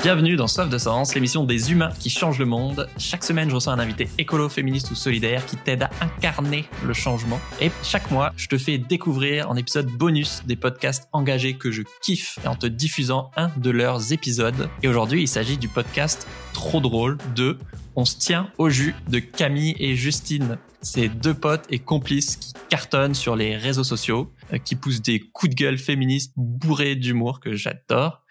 Bienvenue dans Soif de Sens, l'émission des humains qui changent le monde. Chaque semaine, je reçois un invité écolo, féministe ou solidaire qui t'aide à incarner le changement. Et chaque mois, je te fais découvrir en épisode bonus des podcasts engagés que je kiffe en te diffusant un de leurs épisodes. Et aujourd'hui, il s'agit du podcast Trop drôle de On se tient au jus de Camille et Justine. Ces deux potes et complices qui cartonnent sur les réseaux sociaux, euh, qui poussent des coups de gueule féministes bourrés d'humour que j'adore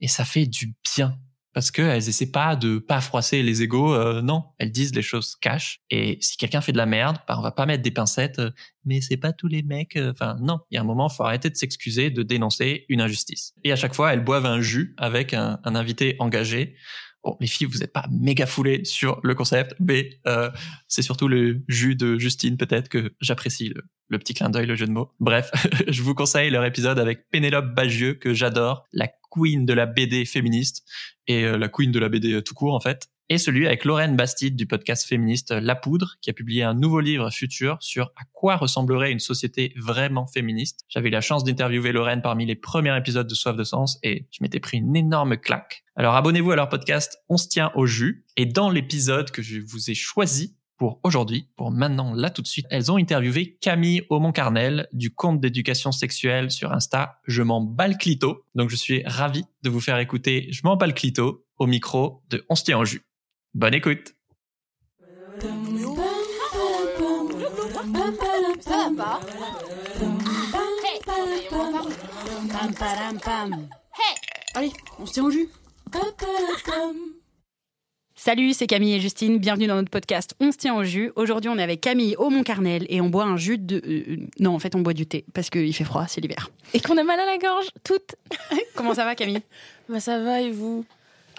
et ça fait du bien parce qu'elles essaient pas de pas froisser les égaux. Euh, non, elles disent les choses cash. Et si quelqu'un fait de la merde, bah, on va pas mettre des pincettes. euh, mais c'est pas tous les mecs. euh, Enfin, non. Il y a un moment, faut arrêter de s'excuser, de dénoncer une injustice. Et à chaque fois, elles boivent un jus avec un, invité engagé. Bon, les filles, vous n'êtes pas méga foulées sur le concept, mais euh, c'est surtout le jus de Justine peut-être que j'apprécie le petit clin d'œil, le jeu de mots. Bref, je vous conseille leur épisode avec Pénélope Bagieux que j'adore, la queen de la BD féministe et euh, la queen de la BD tout court en fait. Et celui avec Lorraine Bastide du podcast féministe La Poudre, qui a publié un nouveau livre futur sur à quoi ressemblerait une société vraiment féministe. J'avais eu la chance d'interviewer Lorraine parmi les premiers épisodes de Soif de Sens et je m'étais pris une énorme claque. Alors abonnez-vous à leur podcast On se tient au jus. Et dans l'épisode que je vous ai choisi, pour aujourd'hui, pour maintenant, là tout de suite, elles ont interviewé Camille Aumont-Carnel du compte d'éducation sexuelle sur Insta Je m'en bats le clito. Donc je suis ravi de vous faire écouter Je m'en bats le clito au micro de On se tient au jus. Bonne écoute. Allez, on se tient au jus. Salut, c'est Camille et Justine. Bienvenue dans notre podcast On se tient au jus. Aujourd'hui, on est avec Camille au Mont-Carnel et on boit un jus de. euh, non, en fait, on boit du thé parce qu'il fait froid, c'est l'hiver. Et qu'on a mal à la gorge, toutes. Comment ça va, Camille? Bah ça va et vous?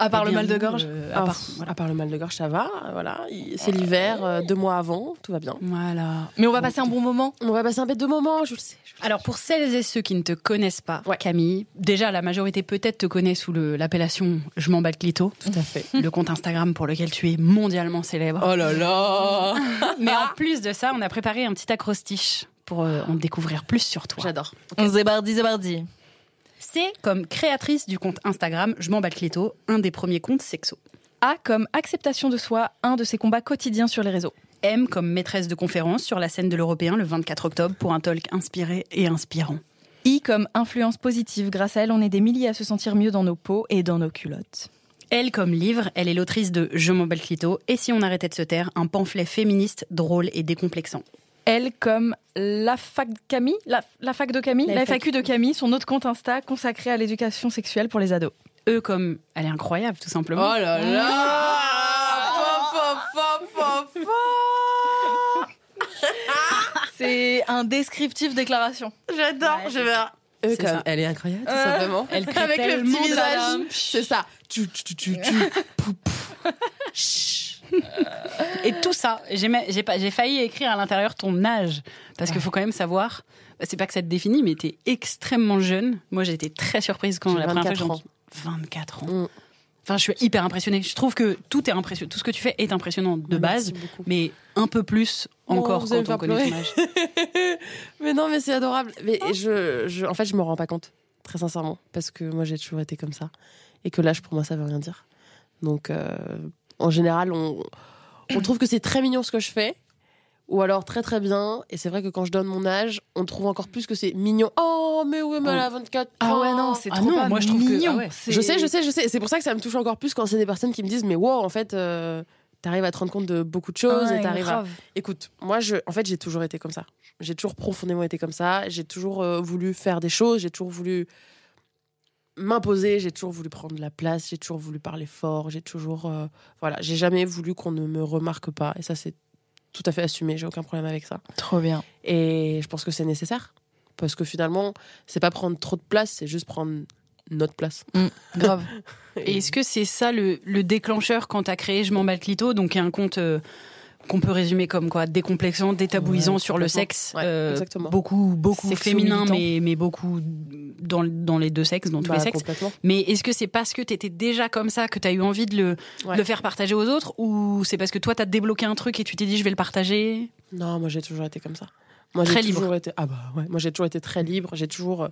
À part Eh le mal de gorge euh, à, à part, part- à part le mal de gorge, ça va. Voilà, Il- c'est l'hiver, euh, deux mois avant, tout va bien. Voilà. Mais on va passer un bon moment. On va passer un bête de moment, je le sais. je le sais. Alors, pour celles et ceux qui ne te connaissent pas, Ouais. Camille, déjà, la majorité peut-être te connaît sous le- l'appellation Je m'en bats le clito, Tout à fait. le compte Instagram pour lequel tu es mondialement célèbre. Oh là là Mais en plus de ça, on a préparé un petit acrostiche pour euh, en découvrir plus sur toi. J'adore. On zébardi, zébardi. C'est comme créatrice du compte Instagram Je m'en bats le clito, un des premiers comptes sexo. A comme acceptation de soi, un de ses combats quotidiens sur les réseaux. M comme maîtresse de conférence sur la scène de l'Européen le 24 octobre pour un talk inspiré et inspirant. I comme influence positive. Grâce à elle, on est des milliers à se sentir mieux dans nos peaux et dans nos culottes. Elle comme livre, elle est l'autrice de Je m'en bats le clito et si on arrêtait de se taire, un pamphlet féministe drôle et décomplexant. Elle comme la fac de Camille, la, la fac de Camille, La la, FAQ. FAQ de Camille, son autre compte Insta consacré à l'éducation sexuelle pour les ados. E comme elle est incroyable tout simplement. Oh là là C'est un descriptif déclaration. J'adore, Ouais, je vais. Euh, C'est comme- ça. Elle est incroyable, tout Euh, simplement. Elle crée Avec le tellement petit visage. C'est ça. Tu, tu, tu, tu, tu. Pou, pou. Chut. Et tout ça, j'ai failli écrire à l'intérieur ton âge parce qu'il faut quand même savoir. bah, C'est pas que ça te définit, mais t'es extrêmement jeune. Moi, j'ai été très surprise quand J'ai la première fois que 24 j'ai entendu- 24 ans. Mm. Enfin, je suis hyper impressionnée. Je trouve que tout est impressionnant. Tout ce que tu fais est impressionnant de base, mais un peu plus encore quand on connaît ton âge. mais non, mais c'est adorable. Mais je, je, en fait, je me rends pas compte, très sincèrement, parce que moi, j'ai toujours été comme ça, et que l'âge pour moi, ça veut rien dire. Donc, euh, en général, on, on trouve que c'est très mignon ce que je fais, ou alors très très bien. Et c'est vrai que quand je donne mon âge, on trouve encore plus que c'est mignon. Oh, mais oui, mais elle a 24 Ah ouais, ans. non, c'est Ah trop non, pas moi, je trouve que- mignon. ah Je sais, je sais, je sais. C'est pour ça que ça me touche encore plus quand c'est des personnes qui me disent, mais wow, en fait, euh, t'arrives à te rendre compte de beaucoup de choses Ouais, et t'arrives à grave. Écoute, moi, je, en fait, j'ai toujours été comme ça. J'ai toujours profondément été comme ça. J'ai toujours euh, voulu faire des choses. J'ai toujours voulu m'imposer. J'ai toujours voulu prendre la place. J'ai toujours voulu parler fort. J'ai toujours, euh, voilà, j'ai jamais voulu qu'on ne me remarque pas. Et ça, c'est tout à fait assumé. J'ai aucun problème avec ça. Trop bien. Et je pense que c'est nécessaire parce que finalement, c'est pas prendre trop de place, c'est juste prendre notre place. Grave. Et est-ce que c'est ça le, le déclencheur quand t'as créé Je m'en bats le clito, donc un compte euh, qu'on peut résumer comme quoi décomplexant, détabouisant Ouais, sur le sexe, Ouais, euh, exactement. beaucoup beaucoup féminin, mais mais beaucoup dans dans les deux sexes, dans tous Bah, les sexes. Mais est-ce que c'est parce que t'étais déjà comme ça que t'as eu envie de le, Ouais. de le faire partager aux autres, ou c'est parce que toi t'as débloqué un truc et tu t'es dit je vais le partager? Non, moi j'ai toujours été comme ça. Moi, Très j'ai libre. toujours été. Ah bah ouais. Moi j'ai toujours été très libre. J'ai toujours. euh,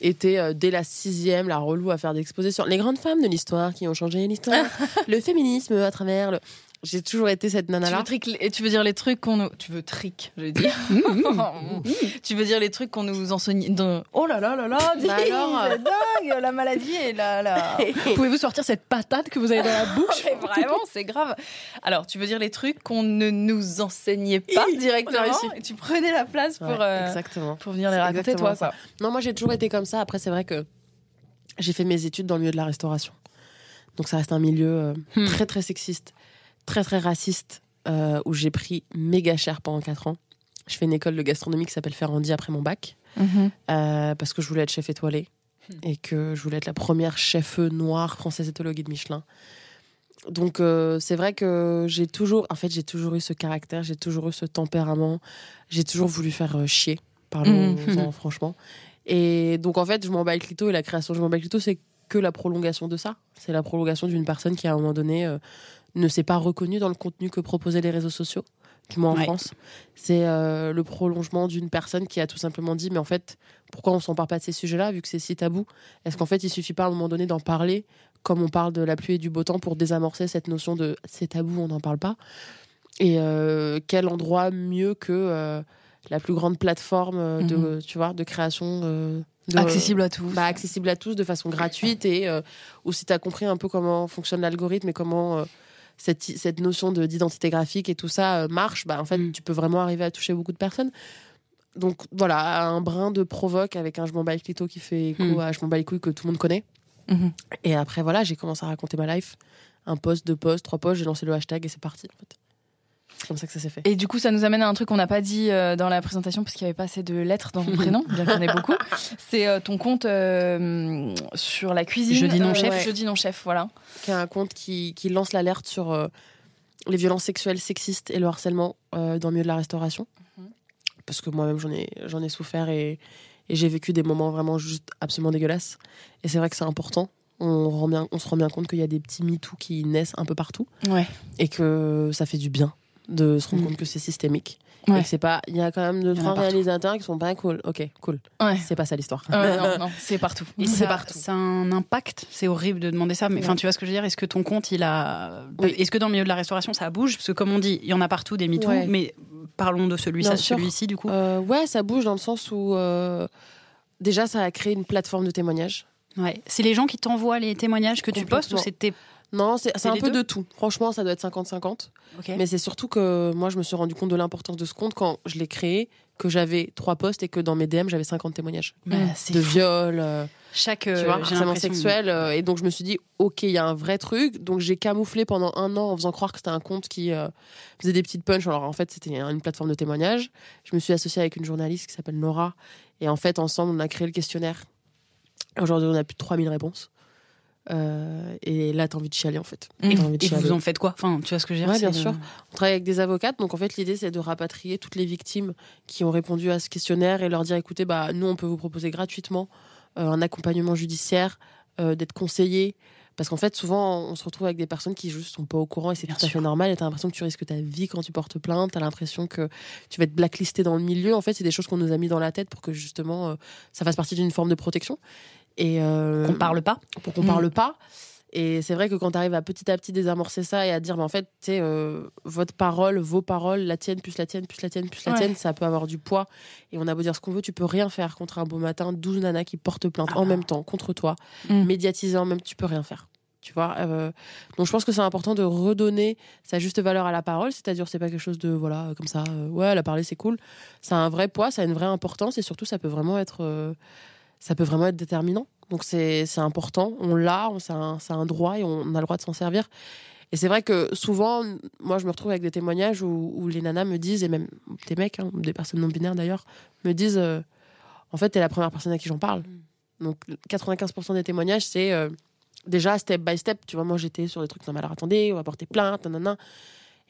été euh, dès la sixième la relou à faire des expositions. Les grandes femmes de l'histoire qui ont changé l'histoire, le féminisme à travers le. J'ai toujours été cette Tu nana-là. veux, trick- et tu veux dire les trucs qu'on nous... Tu veux trick, je veux dire. tu veux dire les trucs qu'on nous enseigne... Oh là là là là dis, Bah alors, euh, dingue La maladie et la... la... Pouvez-vous sortir cette patate que vous avez dans la bouche? Mais vraiment, c'est grave. Alors, tu veux dire les trucs qu'on ne nous enseignait pas directement? et tu prenais la place pour, Ouais, euh, Exactement. pour venir les raconter, toi, ça. Non, moi j'ai toujours été comme ça. Après, c'est vrai que j'ai fait mes études dans le milieu de la restauration. Donc ça reste un milieu euh, Hmm. très très sexiste, très très raciste, euh, où j'ai pris méga cher pendant 4 ans. Je fais une école de gastronomie qui s'appelle Ferrandi après mon bac, euh, parce que je voulais être chef étoilé et que je voulais être la première chef noire française étoilée au guide Michelin. Donc euh, c'est vrai que j'ai toujours, en fait j'ai toujours eu ce caractère, j'ai toujours eu ce tempérament, j'ai toujours voulu faire euh, chier, parlons-en franchement. Et donc en fait je m'en bats le clito et la création de je m'en bats le clito c'est que la prolongation de ça. C'est la prolongation d'une personne qui à un moment donné euh, ne s'est pas reconnue dans le contenu que proposaient les réseaux sociaux, du moins en Ouais. France. C'est euh, le prolongement d'une personne qui a tout simplement dit mais en fait pourquoi on s'empare pas de ces sujets-là vu que c'est si tabou? Est-ce qu'en fait il suffit pas à un moment donné d'en parler comme on parle de la pluie et du beau temps pour désamorcer cette notion de c'est tabou, on n'en parle pas Et euh, quel endroit mieux que euh, la plus grande plateforme de, tu vois, de création de- Accessible à tous. bah, accessible à tous de façon gratuite et euh, où si tu as compris un peu comment fonctionne l'algorithme et comment euh, cette, cette notion de- d'identité graphique et tout ça euh, marche, bah, en fait, Mm. tu peux vraiment arriver à toucher beaucoup de personnes. Donc voilà, un brin de provoque avec un je m'en bats les clito qui fait écho Mm. à je m'en bats les couilles que tout le monde connaît. Mhm. Et après, voilà, j'ai commencé à raconter ma life. Un post, deux posts, trois posts, j'ai lancé le hashtag et c'est parti. En fait. C'est comme ça que ça s'est fait. Et du coup, ça nous amène à un truc qu'on n'a pas dit euh, dans la présentation parce qu'il n'y avait pas assez de lettres dans ton prénom, bien qu'il y en ait beaucoup. C'est euh, ton compte euh, sur la cuisine. Jeudi non Euh, chef. ouais. Jeudi non chef, voilà. qui est un compte qui, qui lance l'alerte sur euh, les violences sexuelles sexistes et le harcèlement euh, dans le milieu de la restauration. Mhm. Parce que moi-même, j'en ai, j'en ai souffert et, et j'ai vécu des moments vraiment juste absolument dégueulasses. Et c'est vrai que c'est important. On, rend bien, on se rend bien compte qu'il y a des petits MeToo qui naissent un peu partout Ouais. et que ça fait du bien de se rendre Mhm. compte que c'est systémique. Ouais. C'est pas. Il y a quand même deux, trois réalisateurs qui sont pas cool. Ok, cool. Ouais. C'est pas ça l'histoire. Non, non, c'est partout. C'est partout. ça a un impact. C'est horrible de demander ça, mais enfin, Ouais. tu vois ce que je veux dire? Est-ce que ton compte, il a. Oui. Est-ce que dans le milieu de la restauration, ça bouge? Parce que, comme on dit, il y en a partout des MeToo, mais parlons de celui Bien ça, sûr. celui-ci, du coup. Euh, ouais, ça bouge dans le sens où. euh, déjà, ça a créé une plateforme de témoignage. Ouais. C'est les gens qui t'envoient les témoignages que tu postes ou c'était. Non, c'est un peu de tout. Franchement, ça doit être 50-50. Ok. Mais c'est surtout que moi, je me suis rendu compte de l'importance de ce compte quand je l'ai créé, que j'avais trois posts et que dans mes DM, j'avais 50 témoignages. Bah, c'est de viol, euh, Chaque. euh, harcèlement sexuel. euh, et donc, je me suis dit, OK, il y a un vrai truc. Donc, j'ai camouflé pendant un an en faisant croire que c'était un compte qui euh, faisait des petites punches. Alors, en fait, c'était une plateforme de témoignage. Je me suis associée avec une journaliste qui s'appelle Nora. Et en fait, ensemble, on a créé le questionnaire. Aujourd'hui, on a plus de 3000 réponses. Euh, et là, t'as envie de chialer, en fait. Et, T'as envie de et chialer. vous en faites quoi? Enfin, tu vois ce que je veux dire Ouais, bien sûr. de- On travaille avec des avocates, donc en fait l'idée c'est de rapatrier toutes les victimes qui ont répondu à ce questionnaire et leur dire écoutez, bah nous on peut vous proposer gratuitement euh, un accompagnement judiciaire, euh, d'être conseillé. Parce qu'en fait, souvent, on se retrouve avec des personnes qui juste sont pas au courant et c'est tout à sûr. fait normal. Et t'as l'impression que tu risques ta vie quand tu portes plainte. T'as l'impression que tu vas être blacklisté dans le milieu. En fait, c'est des choses qu'on nous a mis dans la tête pour que justement euh, ça fasse partie d'une forme de protection. Et euh, Qu'on parle pas. pour qu'on Mm. parle pas. Et c'est vrai que quand tu arrives à petit à petit désamorcer ça et à dire, mais en fait, tu sais, euh, votre parole, vos paroles, la tienne, plus la tienne, plus la tienne, plus la Ouais. tienne, ça peut avoir du poids. Et on a beau dire ce qu'on veut, tu peux rien faire contre un beau matin, 12 nanas qui portent plainte Ah en bah. même temps contre toi, Mm. médiatisées en même tu peux rien faire. Tu vois euh, donc je pense que c'est important de redonner sa juste valeur à la parole, c'est-à-dire c'est pas quelque chose de voilà comme ça euh, ouais elle a parlé c'est cool, ça a un vrai poids, ça a une vraie importance et surtout ça peut vraiment être euh, ça peut vraiment être déterminant. Donc c'est important, on l'a, on- c'est un, un droit et on a le droit de s'en servir. Et c'est vrai que souvent, moi je me retrouve avec des témoignages où, où les nanas me disent, et même des mecs, hein, des personnes non binaires d'ailleurs, me disent euh, en fait, t'es la première personne à qui j'en parle. Donc 95% des témoignages, c'est euh, déjà step by step. Tu vois, moi j'étais sur des trucs, non mais alors attendez, on va porter plainte, nanana.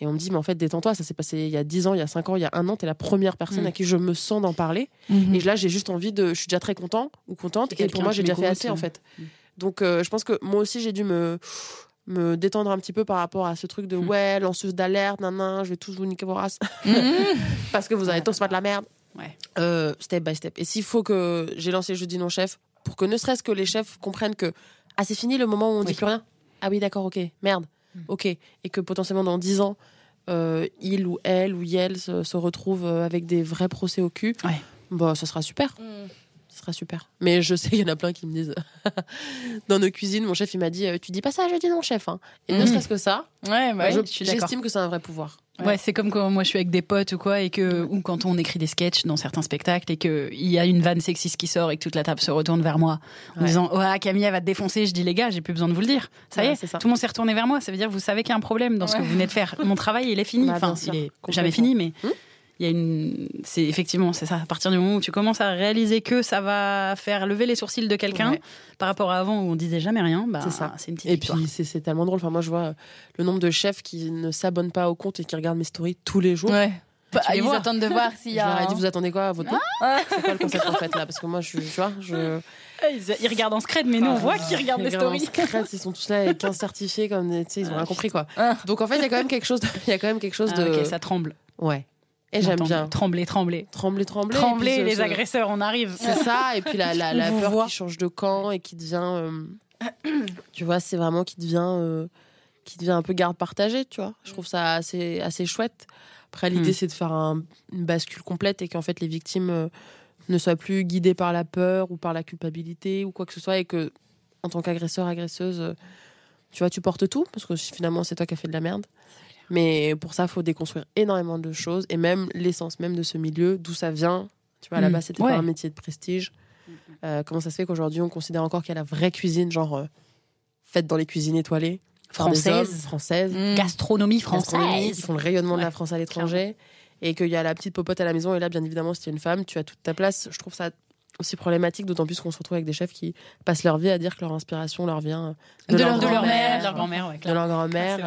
Et on me dit, mais en fait, détends-toi, ça s'est passé il y a 10 ans, il y a 5 ans, il y a un an, t'es la première personne Mm. à qui je me sens d'en parler. Mhm. Et là, j'ai juste envie de. Je suis déjà très content ou contente. Et Et, pour moi, j'ai déjà fait assez, en fait. Mm. Donc, euh, je pense que moi aussi, j'ai dû me, me détendre un petit peu par rapport à ce truc de Mm. ouais, lanceuse d'alerte, nan, je vais tous vous niquer vos races Mhm. parce que vous allez Ouais. tous faire de la merde. Ouais. Euh, step by step. Et s'il faut que j'ai lancé Jeudi non chef pour que ne serait-ce que les chefs comprennent que ah c'est fini le moment où on dit Oui. plus rien. Ah oui d'accord ok merde ok et que potentiellement dans 10 ans euh, il ou elle ou yel se, se retrouve euh, avec des vrais procès au cul. Ouais. Bah ça sera super. Mm. Ce sera super. Mais je sais, il y en a plein qui me disent dans nos cuisines, mon chef il m'a dit euh, tu dis pas ça, je dis non chef. hein. Et ne Mhm. serait-ce que ça, Ouais, bah je j'estime que c'est un vrai pouvoir. Ouais, c'est comme quand moi je suis avec des potes ou quoi, et que, ou quand on écrit des sketchs dans certains spectacles et qu'il y a une vanne sexiste qui sort et que toute la table se retourne vers moi en Ouais. disant Ouais, Camille elle va te défoncer. Je dis Les gars, j'ai plus besoin de vous le dire. Ça y est, ça. tout le monde s'est retourné vers moi. Ça veut dire vous savez qu'il y a un problème dans ce que vous venez de faire. Mon travail, il est fini. Bah, enfin, il est jamais fini, mais. Hmm il y a une, c'est effectivement, c'est ça. À partir du moment où tu commences à réaliser que ça va faire lever les sourcils de quelqu'un Ouais. par rapport à avant où on disait jamais rien, bah, C'est ça. c'est une petite Et victoire. puis c'est c'est tellement drôle. Enfin moi je vois le nombre de chefs qui ne s'abonnent pas au compte et qui regardent mes stories tous les jours. Ouais. Bah, ils vois. attendent de voir s'il y Je leur a. ai dit vous attendez quoi à votre nom Ah. C'est quoi le concept en fait là? Parce que moi je, tu vois, je Ah, Ils, regardent en scred, mais nous on voit qu'ils regardent Les gars, en stories. secret, ils sont tous là avec 15 certifiés comme tu sais ils ont rien compris quoi. Ah. Donc en fait il y a quand même quelque chose de, il y a quand même quelque chose Ah, de ok, ça tremble. ouais. Et j'aime bien Trembler, trembler. trembler trembler Trembler, les ce- agresseurs, on arrive. C'est ça, et puis la, la, peur voit. qui change de camp et qui devient. euh, tu vois, c'est vraiment qui devient, euh, qui devient un peu garde partagée, tu vois. Je trouve ça assez, assez chouette. Après, l'idée, Mm. c'est de faire un- une bascule complète et qu'en fait, les victimes euh, ne soient plus guidées par la peur ou par la culpabilité ou quoi que ce soit et que, en tant qu'agresseur, agresseuse, euh, tu vois, tu portes tout parce que finalement, c'est toi qui as fait de la merde. Mais pour ça, il faut déconstruire énormément de choses et même l'essence même de ce milieu, d'où ça vient. Tu vois, à la Mm. base, c'était Ouais. pas un métier de prestige. Euh, comment ça se fait qu'aujourd'hui, on considère encore qu'il y a la vraie cuisine, genre euh, faite dans les cuisines étoilées Française. hommes, françaises, Mm. Gastronomie gastronomie, qui française. font le rayonnement de la France à l'étranger, et qu'il y a la petite popote à la maison. Et là, bien évidemment, si tu es une femme, tu as toute ta place. Je trouve ça aussi problématique, d'autant plus qu'on se retrouve avec des chefs qui passent leur vie à dire que leur inspiration leur vient De leur- de leur grand-mère, mère, de leur grand-mère, ouais, de leur grand-mère. C'est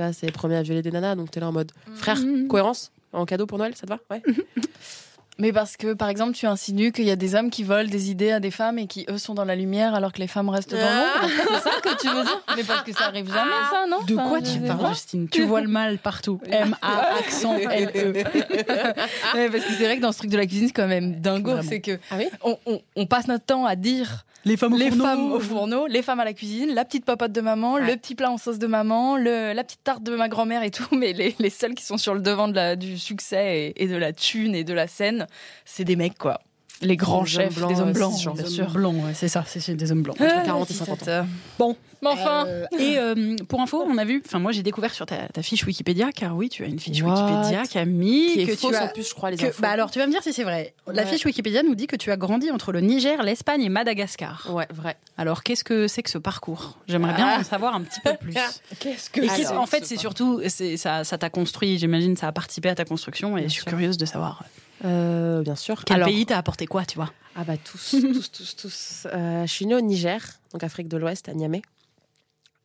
euh, vois, c'est les premiers à violer des nanas, donc t'es là en mode frère, Mhm. cohérence en cadeau pour Noël, ça te va? Ouais. Mais parce que, par exemple, tu insinues qu'il y a des hommes qui volent des idées à des femmes et qui, eux, sont dans la lumière alors que les femmes restent dans Ah. l'ombre. C'est ça que tu veux dire? Mais parce que ça arrive jamais, ça, non De quoi tu parles. Justine? Tu vois le mal partout. M-A, accent L-E. Parce que c'est vrai que dans ce truc de la cuisine, c'est quand même dingo. C'est que Ah oui? on, on- on passe notre temps à dire Les femmes les femmes au fourneau, les femmes à la cuisine, la petite popote de maman, Ouais. le petit plat en sauce de maman, le- la petite tarte de ma grand-mère et tout. Mais les, les seuls qui sont sur le devant de la, du succès et, et de la thune et de la scène, c'est des mecs, quoi. Les grands chefs, des hommes euh, blancs, bien sûr. blancs, ouais, c'est ça, c'est c'est des hommes blancs. Entre Ah, 40 et si, 50 cette, euh, Bon. Mais enfin, Euh, et euh, pour info, on a vu, enfin moi j'ai découvert sur ta, ta fiche Wikipédia, car oui, tu as une fiche What Wikipédia, Camille, qui est que fausse tu as. en plus, je crois, les que- infos. bah alors tu vas me dire si c'est vrai. La fiche Wikipédia nous dit que tu as grandi entre le Niger, l'Espagne et Madagascar. Ouais, vrai. Alors qu'est-ce que c'est que ce parcours? J'aimerais bien Ah. en savoir un petit peu plus. qu'est-ce que qu'est-ce- en fait, ce c'est surtout, c'est ça, ça t'a construit. J'imagine, ça a participé à ta construction, et Bien je suis sûr. curieuse de savoir Euh, bien sûr. quel Alors, pays t'a apporté quoi, tu vois? Ah bah tous, tous, tous, tous. Euh, je suis née au Niger, donc Afrique de l'Ouest, à Niamey.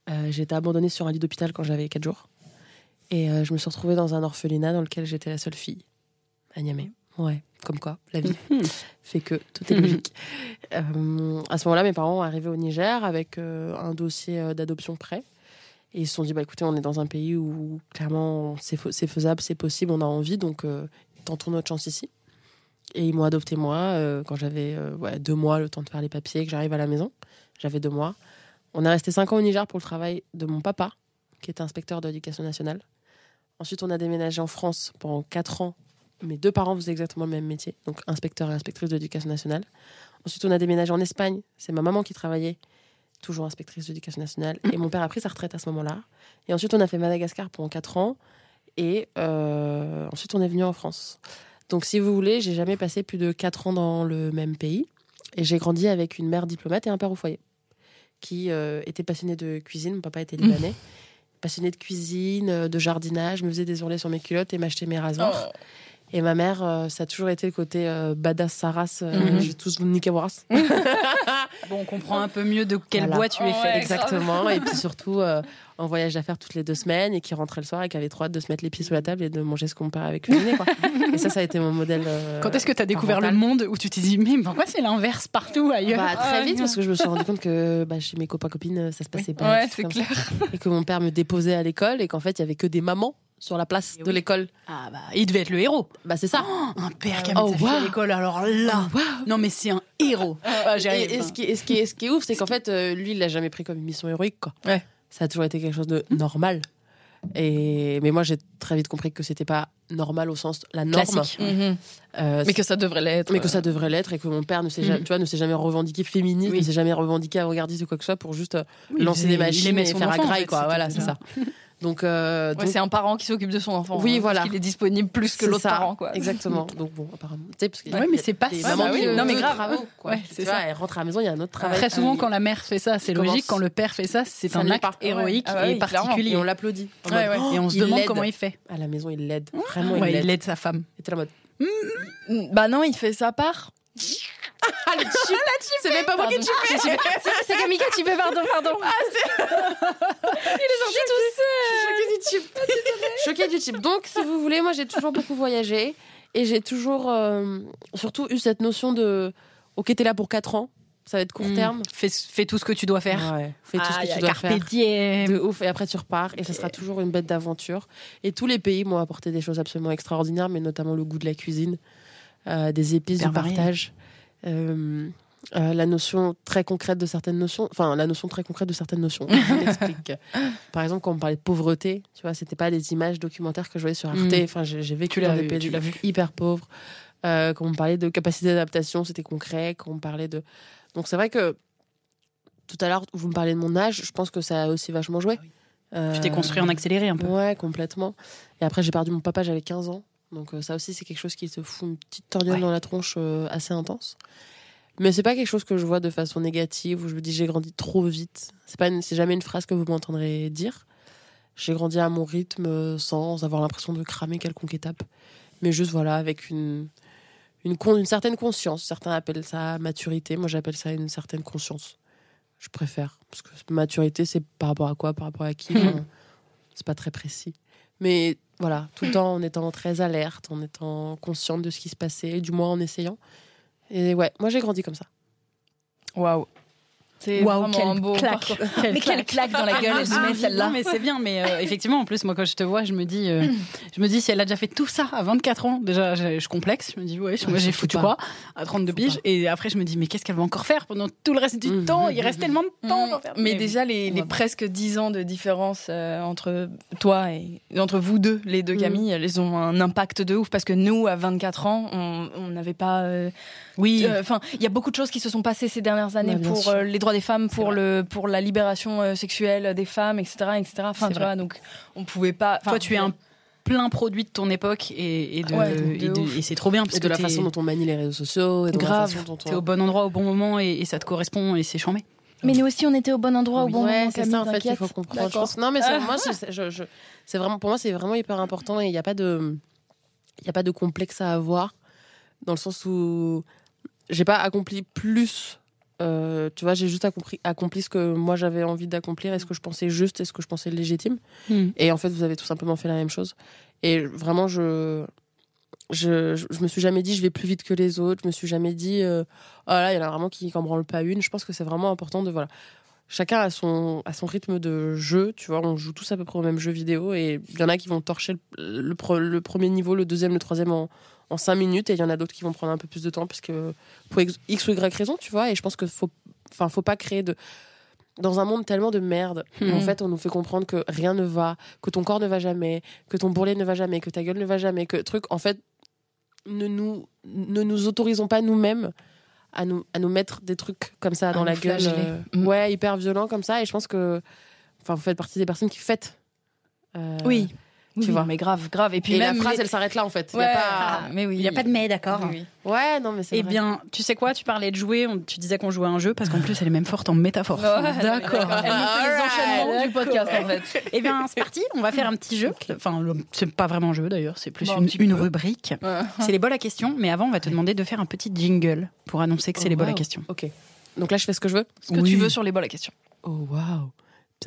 Euh, j'ai été abandonnée sur un lit d'hôpital quand j'avais 4 jours. Et euh, je me suis retrouvée dans un orphelinat dans lequel j'étais la seule fille à Niamey. Ouais, comme quoi, la vie fait que tout est logique. À ce moment-là, mes parents arrivés au Niger avec un dossier d'adoption prêt. Et ils se sont dit, bah, écoutez, on est dans un pays où clairement c'est faisable, c'est possible, on a envie, donc euh, tentons notre chance ici. Et ils m'ont adopté moi euh, quand j'avais euh, deux mois, le temps de faire les papiers, que j'arrive à la maison. J'avais deux mois. On est resté cinq ans au Niger pour le travail de mon papa, qui était inspecteur de l'éducation nationale. Ensuite, on a déménagé en France pendant quatre ans. Mes deux parents faisaient exactement le même métier, donc inspecteur et inspectrice de l'éducation nationale. Ensuite, on a déménagé en Espagne. C'est ma maman qui travaillait, toujours inspectrice de l'éducation nationale. Et mon père a pris sa retraite à ce moment-là. Et ensuite, on a fait Madagascar pendant quatre ans. Et euh, ensuite, on est venu en France. Donc, si vous voulez, j'ai jamais passé plus de quatre ans dans le même pays. Et j'ai grandi avec une mère diplomate et un père au foyer qui euh, était passionné de cuisine. Mon papa était libanais. Passionné de cuisine, euh, de jardinage, me faisait des ourlets sur mes culottes et m'achetait mes rasoirs. Oh. Et ma mère, euh, ça a toujours été le côté euh, badass Saras. euh, Mhm. Je vais tous races. Bon, on comprend un peu mieux de quel Voilà. bois tu es Oh, fait. ouais. Exactement. et puis surtout, euh, en voyage d'affaires toutes les deux semaines et qui rentrait le soir et qui avait trop hâte de se mettre les pieds sous la table et de manger ce qu'on père avec cuisiner. Quoi. et ça, ça a été mon modèle. euh, Quand est-ce que tu as découvert le monde où tu t'es dit, mais pourquoi c'est l'inverse partout ailleurs bah, Très Ah, vite, parce que je me suis rendu compte que bah, chez mes copains-copines, ça se passait pas. Ouais, c'est clair. ça. Et que mon père me déposait à l'école et qu'en fait, il y avait que des mamans sur la place Et de l'école. Ah bah, il devait être le héros. Bah c'est ça. Un père qui Oh, amène sa fille à l'école, alors là. Non, mais c'est un héros. Et, et ce qui, et ce qui est, ce qui est ouf, c'est qu'en fait, euh, lui, il l'a jamais pris comme une mission héroïque, quoi. Ouais. Ça a toujours été quelque chose de normal. Et mais moi, j'ai très vite compris que c'était pas normal au sens la norme, Classique. Mhm. Euh, Mais que ça devrait l'être. mais que ça devrait l'être et que mon père ne s'est jamais, Mhm. tu vois, ne s'est jamais revendiqué féministe, Oui. ne s'est jamais revendiqué avant-gardiste ou quoi que ce soit pour juste euh, Oui, lancer des machines et faire enfant, un en graille, fait, quoi. Voilà, c'est ça. Donc, euh, Ouais, donc- c'est un parent qui s'occupe de son enfant. Oui, hein, voilà. Qu'il est disponible plus que l'autre parent, quoi. Exactement. Donc bon, apparemment, tu sais, parce Ouais, mais il c'est pas ça. Bah oui, non, mais grave. travaux, quoi. Ouais, Tu c'est vois, ça. Elle rentre à la maison, il y a un autre travail. Très souvent, qui- quand la mère fait ça, c'est logique. Quand le père fait ça, c'est un acte héroïque Ah et particulier. et on l'applaudit. Et on se il demande comment il fait. À la maison, il l'aide. Vraiment, Ouais, il il l'aide. aide sa femme. Et t'es là en mode. Bah non, il fait sa part. Ah, le chip C'est même pas moi qui Pardon. C'est- c'est- C'est Camilla qui fait, pardon, pardon. Choquée du chip. Choquée du chip. Donc, si vous voulez, moi, j'ai toujours beaucoup voyagé. Et j'ai toujours, euh, surtout, eu cette notion de Ok, t'es là pour 4 ans. Ça va être court Mm. terme. Fais, fais tout ce que tu dois faire. Ouais, fais tout ce Ah, que tu dois faire. diem. De ouf, et après tu repars, et ça sera toujours une bête d'aventure. Et tous les pays m'ont apporté des choses absolument extraordinaires, mais notamment le goût de la cuisine, euh, des épices, du partage, euh, euh, la notion très concrète de certaines notions, enfin la notion très concrète de certaines notions. Je. Par exemple, quand on parlait de pauvreté, tu vois, c'était pas des images documentaires que je voyais sur Arte. Mm. Enfin, j'ai j'ai vécu dans des pays hyper pauvres. Euh, quand on parlait de capacité d'adaptation, c'était concret. Quand on parlait de, donc c'est vrai que tout à l'heure, vous me parlez de mon âge, je pense que ça a aussi vachement joué. Tu t'es construit en accéléré un peu. Ouais, complètement. Et après, j'ai perdu mon papa, j'avais 15 ans. Donc, euh, ça aussi, c'est quelque chose qui te fout une petite torgnole Ouais. dans la tronche euh, assez intense. Mais c'est pas quelque chose que je vois de façon négative où je me dis j'ai grandi trop vite. C'est pas, c'est jamais une phrase que vous m'entendrez dire. J'ai grandi à mon rythme euh, sans avoir l'impression de cramer quelconque étape. Mais juste, voilà, avec une, une, con- une certaine conscience. Certains appellent ça maturité. Moi, j'appelle ça une certaine conscience. Je préfère. Parce que maturité, c'est par rapport à quoi? Par rapport à qui? Enfin, C'est pas très précis. Mais voilà, tout le temps en étant très alerte, en étant consciente de ce qui se passait, du moins en essayant. Et ouais, moi j'ai grandi comme ça. Waouh. C'est Waouh, vraiment un beau claque. parcours. Quelle Mais quelle claque dans la gueule elle se met Non, celle-là. mais c'est bien, mais euh, effectivement, en plus, moi, quand je te vois, je me dis, euh, je me dis, si elle a déjà fait tout ça à 24 ans, déjà, je, complexe. Je me dis, ouais, moi, j'ai foutu quoi à 32 Faut piges. Et après, je me dis, mais qu'est-ce qu'elle va encore faire pendant tout le reste du Mhm, temps? Il reste tellement de temps pour faire. Mais déjà, les, presque 10 ans de différence euh, entre toi et entre vous deux, les deux. Camille, elles ont un impact de ouf parce que nous, à 24 ans, on n'avait pas. Oui. Enfin, il y a beaucoup de choses qui se sont passées ces dernières années bien pour les droits des femmes, pour le pour la libération euh, sexuelle des femmes, etc., etc. Enfin, tu vrai. vois, donc on pouvait pas. Toi, tu es un plein produit de ton époque et, et de, Ouais, et, et c'est trop bien parce Et que de la t'es- façon dont on manie les réseaux sociaux, et de Grave. la façon dont on. t'es au bon endroit au bon moment et, et ça te correspond et c'est chambé. Mais nous aussi, on était au bon endroit au bon ouais, moment. c'est ça en fait qu'il t'inquiète. faut comprendre. Je pense. Non, mais moi, je- je- je- c'est vraiment pour moi, c'est vraiment hyper important et il n'y a pas de, il y a pas de complexe à avoir dans le sens où j'ai pas accompli plus. Euh, tu vois, j'ai juste accompli, accompli ce que moi j'avais envie d'accomplir et ce que je pensais juste? Et ce que je pensais légitime? Et en fait, vous avez tout simplement fait la même chose. Et vraiment, je, je, je, je me suis jamais dit je vais plus vite que les autres. Je me suis jamais dit euh, oh là, il y en a vraiment qui n'en branlent pas une. Je pense que c'est vraiment important de voilà. Chacun a son, a son rythme de jeu, tu vois. On joue tous à peu près au même jeu vidéo et il y en a qui vont torcher le, le premier niveau, le deuxième, le troisième en, en cinq minutes et il y en a d'autres qui vont prendre un peu plus de temps parce que pour X ou Y raison, tu vois. Et je pense que faut, enfin, faut pas créer de dans un monde tellement de merde, en fait, on nous fait comprendre que rien ne va, que ton corps ne va jamais, que ton bourrelet ne va jamais, que ta gueule ne va jamais, que truc, en fait, ne nous, ne nous autorisons pas nous-mêmes à nous, à nous mettre des trucs comme ça À dans la gueule. euh, Mhm. Ouais, hyper violent comme ça. Et je pense que, enfin, vous faites partie des personnes qui fêtent. euh, Oui. Tu Oui, vois. mais grave, grave. Et puis Et même la phrase, elle s'arrête là, en fait. Il y Ouais, a pas... ah, mais oui. Il n'y a pas de mais, d'accord Oui. Ouais, non, mais c'est Eh bien, tu sais quoi Tu parlais de jouer, on- tu disais qu'on jouait à un jeu parce qu'en plus elle est même forte en métaphore. Ouais, D'accord. Elle nous fait les enchaînements du podcast en fait. Eh bien, c'est parti, on va faire un petit jeu. Enfin, c'est pas vraiment un jeu d'ailleurs, c'est plus Bon, une, une rubrique. C'est les bols à questions, mais avant, on va te demander de faire un petit jingle pour annoncer que c'est Oh, les bols à wow. questions. Ok. Donc là, je fais ce que je veux. Ce que Oui. tu veux sur les bols à question. Oh waouh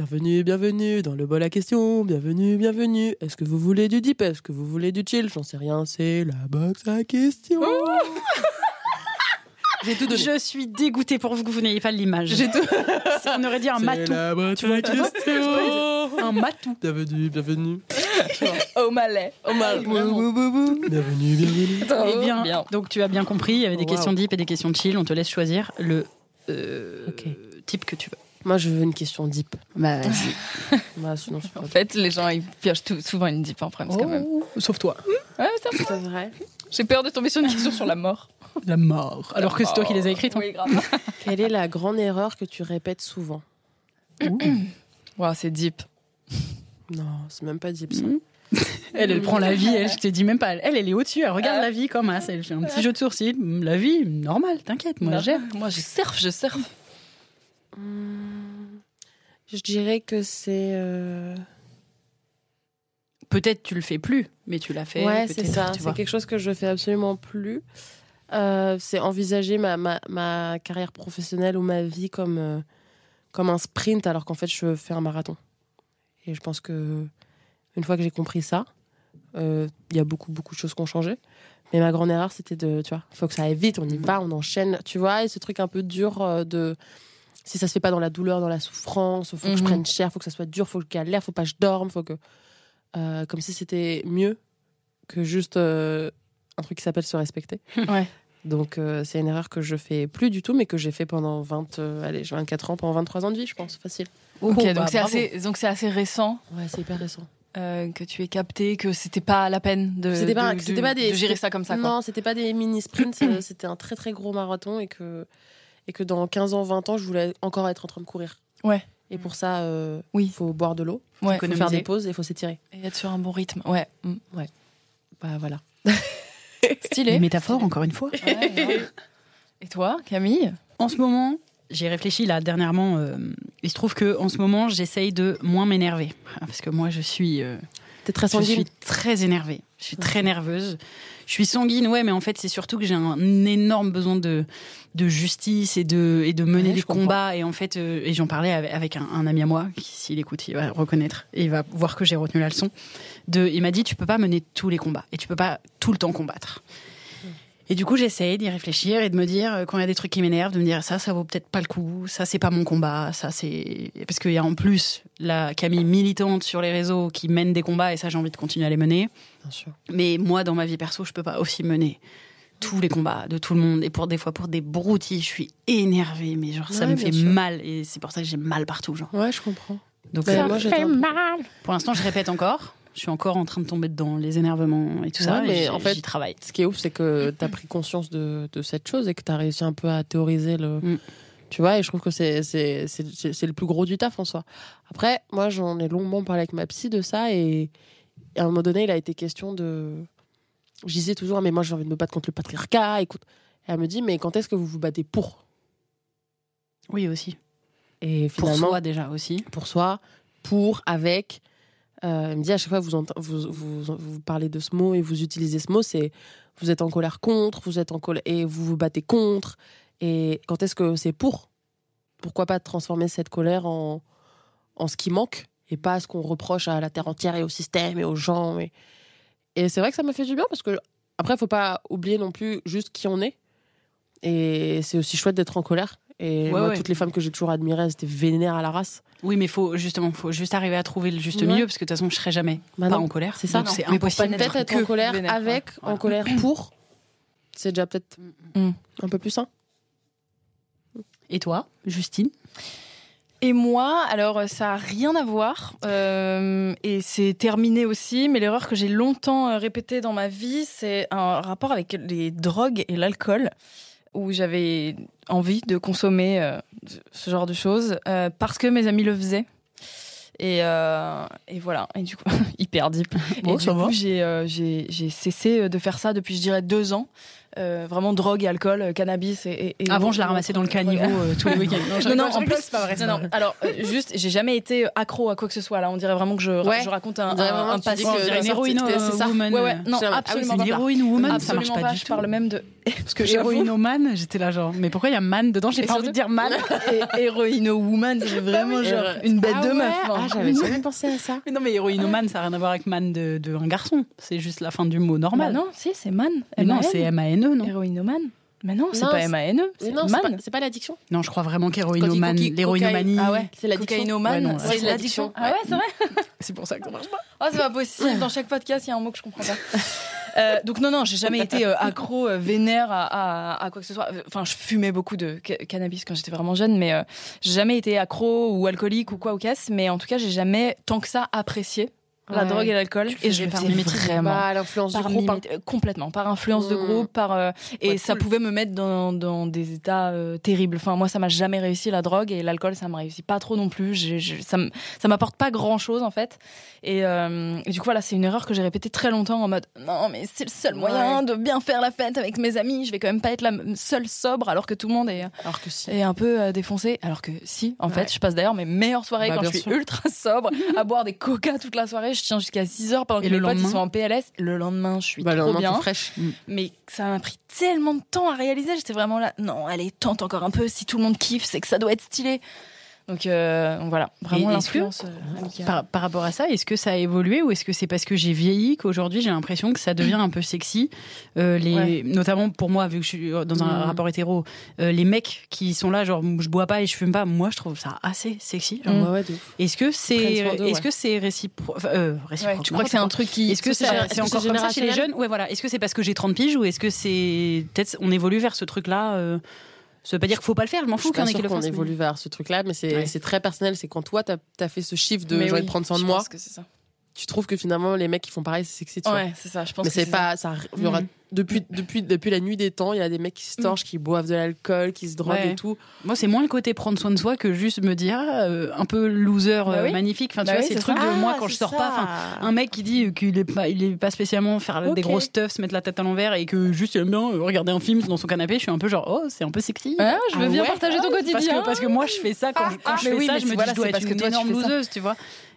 Bienvenue, bienvenue dans le bol à question. Bienvenue, bienvenue. Est-ce que vous voulez du deep Est-ce que vous voulez du chill? J'en sais rien, c'est la box à questions. J'ai tout donné. Je suis dégoûtée pour vous que vous n'ayez pas l'image. J'ai tout. On aurait dit un C'est matou. la box vois, à questions. Un matou. Bienvenue, bienvenue. Au malais. Oh, mal. Bou, bou, bou. Bienvenue, bienvenue. Eh bien, Bien. donc tu as bien compris, il y avait des Wow. questions deep et des questions chill. On te laisse choisir le euh, type que tu veux. Moi, je veux une question deep. Bah, vas-y. Bah, sinon, c'est pas En fait, les gens, ils piochent tout- souvent une dip en France quand même. Sauf toi. Ouais, c'est C'est vrai. J'ai peur de tomber sur une question sur la mort. La mort. Alors que c'est toi qui les as écrites. hein. Oui, grave. Quelle est la grande erreur que tu répètes souvent? Wow, c'est deep. Non, c'est même pas deep ça. Mhm. Elle, elle prend la vie, elle, je te dis même pas. Elle, elle est au-dessus, elle regarde Ah. la vie comme ça. Elle fait un petit jeu de sourcils. La vie, normal, t'inquiète, moi, gère. Moi, je surfe, je surfe. Hmm, Je dirais que c'est. euh, Peut-être tu le fais plus, mais tu l'as fait. Ouais, c'est ça. C'est quelque chose que je fais absolument plus. Euh, c'est envisager ma, ma, ma carrière professionnelle ou ma vie comme, euh, comme un sprint alors qu'en fait je fais un marathon. Et je pense que une fois que j'ai compris ça, il y a beaucoup beaucoup de choses qui ont changé. Mais ma grande erreur c'était de, tu vois, faut que ça aille vite, on y va, on enchaîne, tu vois, et ce truc un peu dur de si ça se fait pas dans la douleur, dans la souffrance, faut que je Mhm. prenne cher, faut que ça soit dur, faut que je galère, faut pas que je dorme, faut que euh, comme si c'était mieux que juste euh, un truc qui s'appelle se respecter. Ouais. Donc euh, c'est une erreur que je fais plus du tout, mais que j'ai fait pendant 20, euh, allez, j'ai 24 ans, pendant 23 ans de vie, je pense, facile. Ok, donc bah, c'est assez, donc c'est assez récent Ouais, c'est hyper récent. euh, que tu aies capté que c'était pas la peine de, C'était pas- de- c'était de- pas des- de gérer ça comme ça. Quoi. non, c'était pas des mini sprints, c'était un très très gros marathon et que et que dans 15 ans, 20 ans, je voulais encore être en train de courir. Ouais. Et pour ça, euh, Oui. il faut boire de l'eau, Ouais. il faut faire des pauses et il faut s'étirer. Et être sur un bon rythme. Ouais. Mm. Bah voilà. Stylé. Les métaphores, encore une fois. Ouais. Et toi, Camille? En ce moment, j'ai réfléchi là dernièrement. euh, il se trouve que en ce moment, j'essaye de moins m'énerver parce que moi, je suis, euh, T'es très je sanguine. suis très énervée. Je suis très nerveuse. Je suis sanguine, ouais, mais en fait, c'est surtout que j'ai un énorme besoin de de justice et de et de mener Ouais, des comprends. combats. Et en fait, euh, et j'en parlais avec, un, un ami à moi qui, s'il écoute, il va reconnaître et il va voir que j'ai retenu la leçon. De, il m'a dit, tu peux pas mener tous les combats et tu peux pas tout le temps combattre. Et du coup, j'essaye d'y réfléchir et de me dire, euh, quand il y a des trucs qui m'énervent, de me dire, ça, ça vaut peut-être pas le coup, ça, c'est pas mon combat, ça, c'est. Parce qu'il y a en plus la Camille militante sur les réseaux qui mène des combats et ça, j'ai envie de continuer à les mener. Bien sûr. Mais moi, dans ma vie perso, je peux pas aussi mener tous les combats de tout le monde. Et pour des fois, pour des broutilles, je suis énervée, mais genre, ça Ouais, me fait sûr. mal. Et c'est pour ça que j'ai mal partout, genre. Ouais, je comprends. Donc, Mais euh, moi, un peu- pour l'instant, je répète encore. Je suis encore en train de tomber dedans, les énervements et tout ça. Ouais, mais j'y- en fait, j'y travaille. Ce qui est ouf, c'est que tu as pris conscience de, de cette chose et que tu as réussi un peu à théoriser le. Mm. Tu vois, et je trouve que c'est c'est- c'est- c'est- c'est le plus gros du taf en soi. Après, moi, j'en ai longuement parlé avec ma psy de ça et, et à un moment donné, il a été question de. Je disais toujours, mais moi, j'ai envie de me battre contre le patriarcat. Écoute. Et elle me dit, mais quand est-ce que vous vous battez pour? Oui, aussi. Et Pour soi, déjà aussi. pour soi, pour, avec. Euh, elle me dit à chaque fois que vous, vous, vous, vous parlez de ce mot et vous utilisez ce mot, c'est vous êtes en colère contre, vous êtes en colère et vous vous battez contre. Et quand est-ce que c'est pour? Pourquoi pas transformer cette colère en, en ce qui manque? Et pas ce qu'on reproche à la terre entière et au système et aux gens. Et, et c'est vrai que ça m'a fait du bien parce que après, faut pas oublier non plus juste qui on est. Et c'est aussi chouette d'être en colère. Et Ouais, moi, ouais. toutes les femmes que j'ai toujours admirées, elles étaient vénères à la race. Oui, mais faut justement, faut juste arriver à trouver le juste Ouais. milieu, parce que de toute façon, je serai jamais Bah pas non, en colère. c'est ça. C'est impossible. peut-être être en colère vénère, avec, en colère pour. C'est déjà peut-être Mm. un peu plus sain. Et toi, Justine? Et moi, alors euh, ça a rien à voir euh, et c'est terminé aussi. Mais l'erreur que j'ai longtemps euh, répétée dans ma vie, c'est un rapport avec les drogues et l'alcool, où j'avais envie de consommer euh, ce genre de choses euh, parce que mes amis le faisaient. Et, et voilà. Et du coup, hyper deep. Bon, et du coup, j'ai cessé de faire ça depuis, je dirais, deux ans. Euh, vraiment drogue, alcool, euh, cannabis et, Avant, je la ramassais dans le caniveau euh, tous les week-ends. je non, non, je en plus, c'est pas vrai. non, non. Alors, euh, juste, j'ai jamais été accro à quoi que ce soit. Là, on dirait vraiment que je, Ouais. je raconte un, un, un passé. une héroïne c'est- ça. woman. Ouais, ouais, non, Ah oui, absolument une pas. héroïne woman, ça Absolument marche pas, pas. du Je tout. parle même de Parce que J'avoue. héroïnomane, j'étais là genre, mais pourquoi il y a man dedans? J'ai pas envie de dire man. et héroïno woman. C'est vraiment genre une bête Ah de meuf. hein. Ah, j'avais jamais pensé à ça. Mais non, mais héroïnomane, ça n'a rien à voir avec man de, un garçon. C'est juste la fin du mot Bah normal. non, si, c'est man. Non, M-A-N. c'est M-A-N-E, non Héroïnomane. Mais non, c'est pas M-A-N-E. C'est non, c'est pas, l'addiction. Non, je crois vraiment qu'héroïnomane, l'héroïnomanie. Ah ouais, c'est l'addiction. C'est l'addiction. l'addiction. Ah ouais, c'est vrai C'est pour ça que ça marche pas. Oh, c'est pas possible. Dans chaque podcast, il y a un mot que je comprends pas. Euh, donc non, non, j'ai jamais été euh, accro, euh, vénère à, à- à quoi que ce soit. Enfin, je fumais beaucoup de ca- cannabis quand j'étais vraiment jeune, mais euh, j'ai jamais été accro ou alcoolique ou quoi ou casse. Mais en tout cas, j'ai jamais tant que ça apprécié la Ouais. drogue et l'alcool. Et je par mimétisme. vraiment. Bah, l'influence Par groupe. hein. complètement, par influence de Mm. groupe, par euh, et Ouais, ça cool. pouvait me mettre dans, dans des états euh, terribles. Enfin, moi, ça m'a jamais réussi la drogue et l'alcool, ça m'a réussi pas trop non plus. Ça ça m'apporte pas grand chose en fait. Et, euh, et du coup, voilà, c'est une erreur que j'ai répétée très longtemps en mode non, mais c'est le seul moyen de bien faire la fête avec mes amis. Je vais quand même pas être la seule sobre alors que tout le monde est, Alors que si. est un peu défoncé. Alors que si, en fait, je passe d'ailleurs mes meilleures soirées Bah, quand je suis sûr. ultra sobre, à boire des coca toute la soirée. Je tiens jusqu'à 6 heures pendant que Et mes le potes ils sont en PLS. Le lendemain, je suis Bah, le trop lendemain, bien fraîche. mais ça m'a pris tellement de temps à réaliser. J'étais vraiment là, non, allez, tente encore un peu. Si tout le monde kiffe, c'est que ça doit être stylé. Donc, euh, donc voilà, vraiment l'influence euh, amicale. Par, par rapport à ça, est-ce que ça a évolué ou est-ce que c'est parce que j'ai vieilli qu'aujourd'hui j'ai l'impression que ça devient un peu sexy Euh, les, Ouais. Notamment pour moi, vu que je suis dans un Mhm. rapport hétéro, euh, les mecs qui sont là, genre je bois pas et je fume pas, moi je trouve ça assez sexy. genre. Mm. Ouais. Est-ce que c'est est-ce ouais. que c'est réciproque euh, tu crois que c'est un truc qui. Est-ce que c'est que encore comme ça chez les jeunes? Ouais, voilà. Est-ce que c'est parce que j'ai 30 piges ou est-ce que c'est peut-être on évolue vers ce truc-là euh, Ça veut pas dire qu'il faut pas le faire. Je m'en Je fous qu'il y en ait qui le fassent. évolue vers ce truc-là, mais c'est très personnel. C'est quand toi, t'as as fait ce chiffre de oui, de prendre soin je de moi, pense que c'est ça. Tu trouves que finalement, les mecs qui font pareil, c'est sexy. Tu vois. Ouais, c'est ça. Je pense mais que c'est ça. pas. Ça, il y aura, Mhm. depuis, depuis, depuis la nuit des temps, il y a des mecs qui se torchent, qui boivent de l'alcool, qui se droguent Ouais. et tout. Moi, c'est moins le côté prendre soin de soi que juste me dire ah, euh, un peu loser Bah euh, oui. magnifique. Enfin, tu Bah vois, oui, c'est le truc ça. de moi Ah, quand je sors ça. pas. Enfin, un mec qui dit qu'il est pas, il est pas spécialement faire des grosses stuffs, se mettre la tête à l'envers et que juste il aime bien euh, regarder un film dans son canapé. Je suis un peu genre oh c'est un peu sexy. Ah, je veux Ah bien ouais partager ton quotidien. Parce que, parce que moi je fais ça quand je, fais ça mais je me dis je dois être parce que une toi, tu énorme loseuse tu vois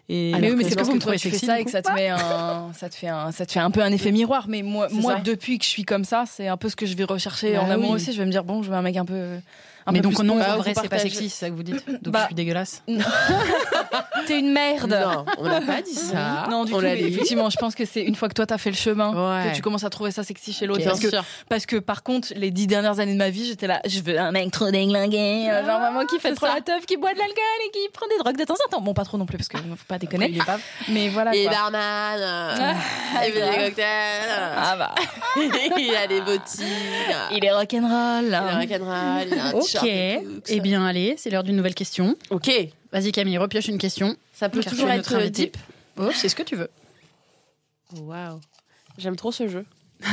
et Ah, mais oui, mais c'est que parce que trouvez tu fais ça et que ça te fait un, ça te fait un, ça te fait un peu un effet miroir. Mais moi, C'est moi ça. depuis que je suis comme ça, c'est un peu ce que je vais rechercher Bah en amour oui. aussi. Je vais me dire bon, je veux un mec un peu. Un mais peu donc plus non en vrai c'est pas sexy c'est ça que vous dites donc Bah, je suis dégueulasse T'es une merde. Non, on n'a pas dit ça. Non, du on tout. mais effectivement, je pense que c'est une fois que toi t'as fait le chemin Ouais. que tu commences à trouver ça sexy chez l'autre. Bien Parce que, sûr. parce que par contre, les dix dernières années de ma vie, j'étais là, je veux un mec trop déglingué, euh, genre vraiment qui fait trop ça. la teuf, qui boit de l'alcool et qui prend des drogues de temps en temps. Bon, pas trop non plus parce que faut pas déconner. il est pas Mais voilà. Et quoi. barman, euh, Ah, il fait des cocktails, Ah bah, il a des bottines, il est rock'n'roll. il a rock'n'roll, il a un ok. eh bien allez c'est l'heure d'une nouvelle question. Ok, vas-y Camille repioche une question. Ça peut Car toujours tu es être notre invité. deep. oh c'est ce que tu veux. Waouh, j'aime trop ce jeu.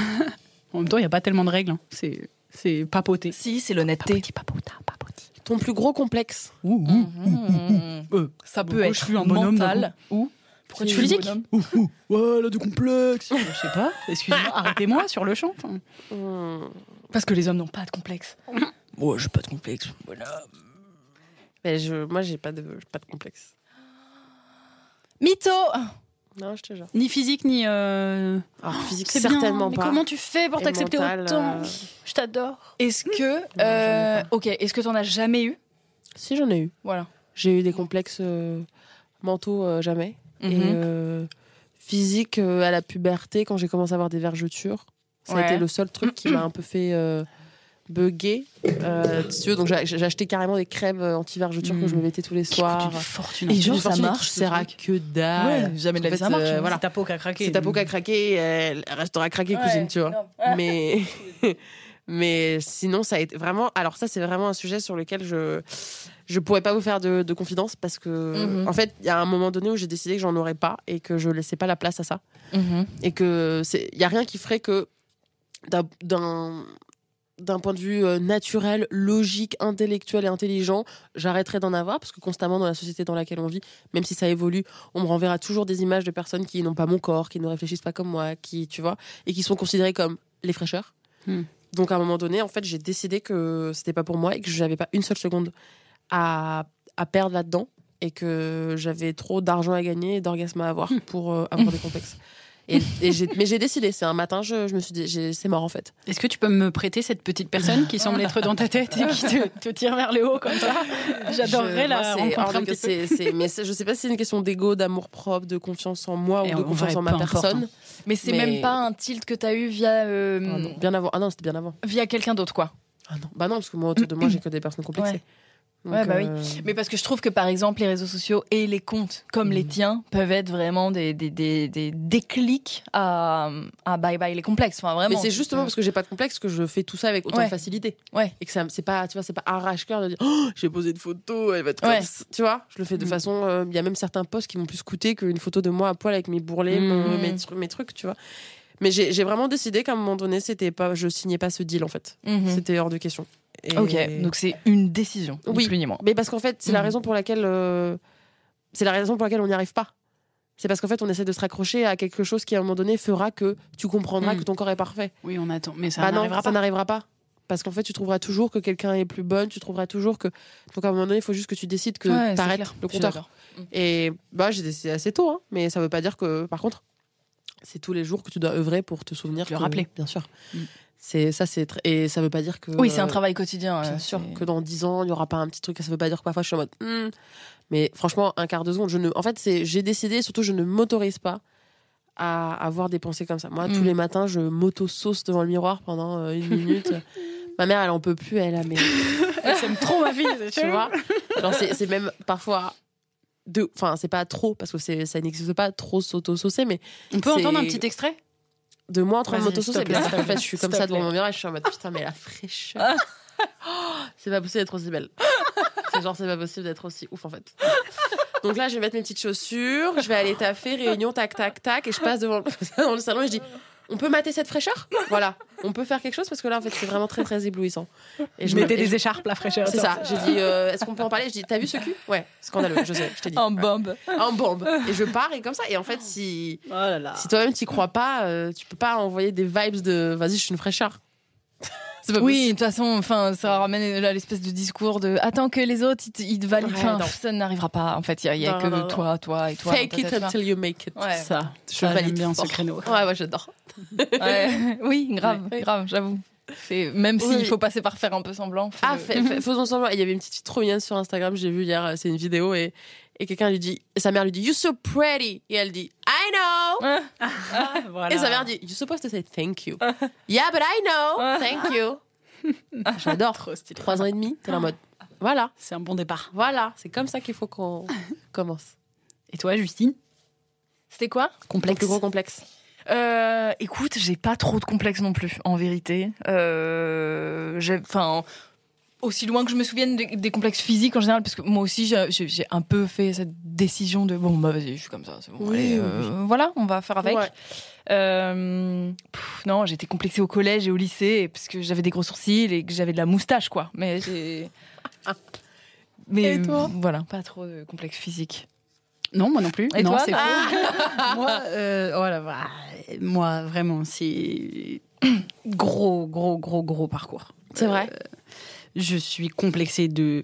en même temps il y a pas tellement de règles hein. c'est c'est papoter Si, c'est l'honnêteté. papota papoti Ton plus gros complexe. Ouh ouh Mhm. Euh, Ça peut être je suis un mental. ou pourquoi tu Physique. Bonhomme ouh ouh. Ouais elle a du complexe. Je sais pas. Excusez-moi arrêtez-moi sur le champ enfin, Hmm. Parce que les hommes n'ont pas de complexe. Moi, j'ai pas de complexe. Voilà. Mais je, moi, j'ai pas de, pas de complexe. Mytho Non, je te jure. ni physique ni euh... Alors, physique, c'est bien, certainement mais pas. comment tu fais pour t'accepter autant euh, je t'adore Est-ce que. j'en ai euh, ok, est-ce que t'en as jamais eu? Si, j'en ai eu. Voilà. J'ai eu des complexes euh, mentaux, euh, jamais. Et Mhm. euh, physique, euh, à la puberté, quand j'ai commencé à avoir des vergetures, ça a été le seul truc qui m'a un peu fait bugger. Euh, si tu veux, donc j'ai acheté carrément des crèmes euh, anti-vergetures que Mhm. je me mettais tous les Qui soirs. une fortune Et en genre, ça marche, qui ce sert à que dalle. Ouais, jamais de la En vie, ça marche, euh, voilà. c'est ta peau qui a craqué C'est ta peau qui a craqué, elle restera craquée, cousine, tu vois. Mais, mais sinon, ça a été vraiment. Alors, ça, c'est vraiment un sujet sur lequel je je pourrais pas vous faire de, de confidence parce que, Mhm. en fait, il y a un moment donné où j'ai décidé que j'en aurais pas et que je laissais pas la place à ça. Mhm. Et que c'est, il y a rien qui ferait que d'un- d'un point de vue euh, naturel, logique, intellectuel et intelligent, j'arrêterai d'en avoir parce que constamment dans la société dans laquelle on vit, même si ça évolue, on me renverra toujours des images de personnes qui n'ont pas mon corps, qui ne réfléchissent pas comme moi, qui, tu vois, et qui sont considérées comme les fraîcheurs. Hmm. Donc à un moment donné, en fait, j'ai décidé que c'était pas pour moi et que j'avais pas une seule seconde à, à perdre là-dedans et que j'avais trop d'argent à gagner et d'orgasmes à avoir pour euh, avoir des complexes. Et, mais j'ai décidé, c'est un matin, je, je me suis dit, c'est mort en fait. Est-ce que tu peux me prêter cette petite personne qui semble être dans ta tête et qui te, te tire vers le haut comme ça? J'adorerais la rencontrer un petit mais je sais pas si c'est une question d'ego, d'amour propre, de confiance en moi Et ou de confiance en ma personne. Mais c'est Mais- même pas un tilt que t'as eu via, euh, Ah non, bien avant. Ah non, c'était bien avant. via quelqu'un d'autre, quoi. Ah non. Bah non, parce que moi autour de moi, j'ai que des personnes complexées. Ouais. Donc, Ouais, bah oui. euh, Mais parce que je trouve que par exemple les réseaux sociaux et les comptes comme les tiens peuvent être vraiment des, des, des, des déclics à, à bye bye les complexes. Enfin vraiment. Mais c'est justement parce que j'ai pas de complexe que je fais tout ça avec autant Ouais. de facilité. Ouais. Et que ça, c'est pas, tu vois, c'est pas arrache-cœur de dire, oh, j'ai posé une photo, elle va être Ouais. comme ça. Tu vois, je le fais de Mm. façon, euh, il y a même certains posts qui m'ont plus coûté qu'une photo de moi à poil avec mes bourrelets, Mm. mes, tru- mes trucs, tu vois. Mais j'ai j'ai vraiment décidé qu'à un moment donné, c'était pas, je signais pas ce deal en fait. Mhm. C'était hors de question. Et- Ok, donc c'est une décision, ni Oui. plus ni moins. Mais parce qu'en fait, c'est la Mhm. raison pour laquelle, euh, c'est la raison pour laquelle on n'y arrive pas. C'est parce qu'en fait, on essaie de se raccrocher à quelque chose qui, à un moment donné, fera que tu comprendras Mm. que ton corps est parfait. Oui, on attend, mais ça Bah n'arrivera ça pas. n'arrivera pas. Parce qu'en fait, tu trouveras toujours que quelqu'un est plus bonne, tu trouveras toujours que. Donc à un moment donné, il faut juste que tu décides que Ouais, t'arrêtes le compteur. Et bah, j'ai décidé assez tôt, hein, mais ça veut pas dire que, par contre, c'est tous les jours que tu dois œuvrer pour te souvenir. Le que- rappeler. Bien sûr. Mm. C'est ça, c'est et ça veut pas dire que. Oui, c'est un travail quotidien. Bien sûr que dans 10 ans, il n'y aura pas un petit truc. Ça veut pas dire que parfois je suis en mode. Hmm. Mais franchement, un quart de seconde, je ne. En fait, c'est j'ai décidé, surtout, je ne m'autorise pas à avoir des pensées comme ça. Moi, tous Mm. les matins, je m'auto-sauce devant le miroir pendant euh, une minute. Ma mère, elle en peut plus, elle a mais Elle s'aime trop ma fille, tu vois? Genre, c'est même parfois de. Enfin, c'est pas trop parce que ça n'existe pas trop s'auto-saucer, mais On peut entendre un petit extrait? De moi en train de m'auto-saucer. s'il te mais plaît. en fait, je suis comme ça devant mon miroir, et je suis en mode putain, mais la fraîcheur. Oh, c'est pas possible d'être aussi belle. c'est genre, c'est pas possible d'être aussi ouf en fait. Donc là, je vais mettre mes petites chaussures, je vais aller taffer, réunion, tac, tac, tac, et je passe devant dans le salon et je dis on peut mater cette fraîcheur? Voilà, on peut faire quelque chose parce que là, en fait, c'est vraiment très, très éblouissant. Et Je me- mettais et des je- écharpes, la fraîcheur. C'est ça. J'ai dit, euh, est-ce qu'on peut en parler? Je dis, t'as vu ce cul? Ouais, scandaleux, je sais, je t'ai dit. En Ouais. bombe. En bombe. Et je pars et comme ça. Et en fait, si, Oh là là. si toi-même t'y crois pas, euh, tu peux pas envoyer des vibes de vas-y, je suis une fraîcheur. c'est pas Oui, de toute façon, enfin, ça ramène là l'espèce de discours de attends que les autres ils te, valident. Ouais, ça n'arrivera pas. En fait, il y a, il y a Non, que non, non. toi, toi et toi. Fake it until you make it. Ouais. Ça, Je ça, valide bien ce créneau. Ouais, ouais, j'adore. Ouais. oui, grave, Ouais. grave, j'avoue. C'est même Oui. s'il faut passer par faire un peu semblant. Ah, fais- faisons semblant. Il y avait une petite fille trop mignonne sur Instagram, j'ai vu hier, euh, c'est une vidéo et, et quelqu'un lui dit, et sa mère lui dit, You're so pretty. Et elle dit, I know. Voilà. Et sa mère dit, You're supposed to say thank you. yeah, but I know. Thank you. J'adore. Trop stylé. Trois ans et demi, t'es en mode, voilà, C'est un bon départ. voilà, c'est comme ça qu'il faut qu'on commence. Et toi, Justine? C'était quoi? Complexe. plus gros complexe. Euh, écoute, j'ai pas trop de complexe non plus, en vérité. Euh, enfin, aussi loin que je me souvienne des, des complexes physiques en général, parce que moi aussi j'ai, un peu fait cette décision de bon bah vas-y, je suis comme ça, c'est bon, Oui, allez, euh, voilà, on va faire avec. Ouais. Euh, pff, non, j'étais complexée au collège et au lycée parce que j'avais des gros sourcils et que j'avais de la moustache, quoi. Mais j'ai. Mais Et toi? voilà, pas trop de complexe physique. Non, moi non plus. Et non, toi c'est Ah moi, euh, oh voilà. moi, vraiment, c'est gros, gros, gros, gros parcours. C'est vrai. Euh, je suis complexée de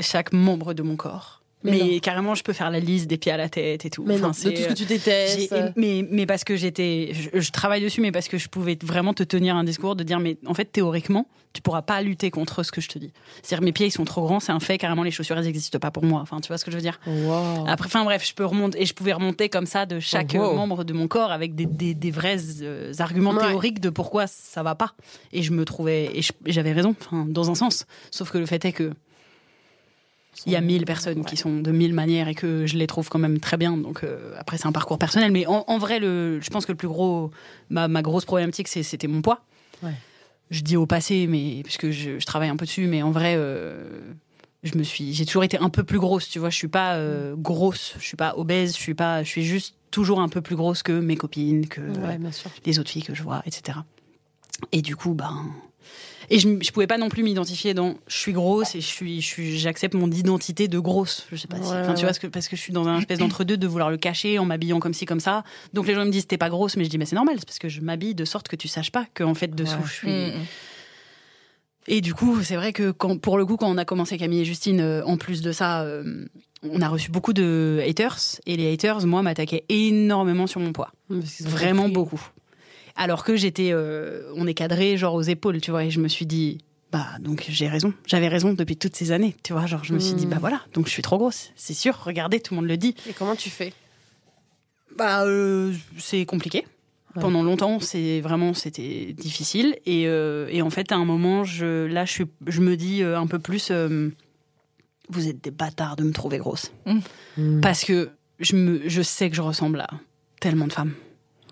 chaque membre de mon corps. Mais carrément, je peux faire la liste des pieds à la tête et tout. Mais Enfin, non, de tout ce que tu j'ai- détestes. mais, mais parce que j'étais, je, je travaille dessus, mais parce que je pouvais vraiment te tenir un discours de dire, mais en fait, théoriquement, tu pourras pas lutter contre ce que je te dis. C'est-à-dire, mes pieds, ils sont trop grands, c'est un fait, carrément, les chaussures, elles n'existent pas pour moi. Enfin, tu vois ce que je veux dire? Wow. Après, enfin bref, je peux remonter et je pouvais remonter comme ça de chaque Oh, wow. euh, membre de mon corps avec des, des, des vrais euh, arguments Ouais. théoriques de pourquoi ça va pas. Et je me trouvais et j'avais raison, enfin dans un sens. Sauf que le fait est que il y a mille personnes Ouais. qui sont de mille manières et que je les trouve quand même très bien. Donc euh, après c'est un parcours personnel, mais en, en vrai, le, je pense que le plus gros, ma, ma grosse problématique, c'est- c'était mon poids. Ouais. Je dis au passé, mais puisque je, je travaille un peu dessus, mais en vrai. euh, je me suis j'ai toujours été un peu plus grosse tu vois je suis pas euh, grosse je suis pas obèse je suis pas je suis juste toujours un peu plus grosse que mes copines que Ouais, les autres filles que je vois etc et du coup ben et je, je pouvais pas non plus m'identifier dans je suis grosse et je suis je suis j'accepte mon identité de grosse je sais pas si Ouais, enfin ouais, tu vois que parce que je suis dans un espèce d'entre deux de vouloir le cacher en m'habillant comme ci comme ça donc les gens me disent t'es pas grosse mais je dis mais c'est normal c'est parce que je m'habille de sorte que tu saches pas que en fait dessous Ouais. je suis Mm. et du coup, c'est vrai que quand, pour le coup, quand on a commencé Camille et Justine, euh, en plus de ça, euh, on a reçu beaucoup de haters. Et les haters, moi, m'attaquaient énormément sur mon poids. Vraiment beaucoup. Alors que j'étais, euh, on est cadré genre aux épaules, tu vois. Et je me suis dit, bah donc j'ai raison. J'avais raison depuis toutes ces années, tu vois. Genre je me suis dit, bah voilà, donc je suis trop grosse. C'est sûr, regardez, tout le monde le dit. Et comment tu fais? Bah, euh, c'est compliqué. Ouais. Pendant longtemps, c'est vraiment c'était difficile et, euh, et en fait à un moment, je là je suis, je me dis un peu plus, euh, vous êtes des bâtards de me trouver grosse. Mm. Parce que je, me, je sais que je ressemble à tellement de femmes.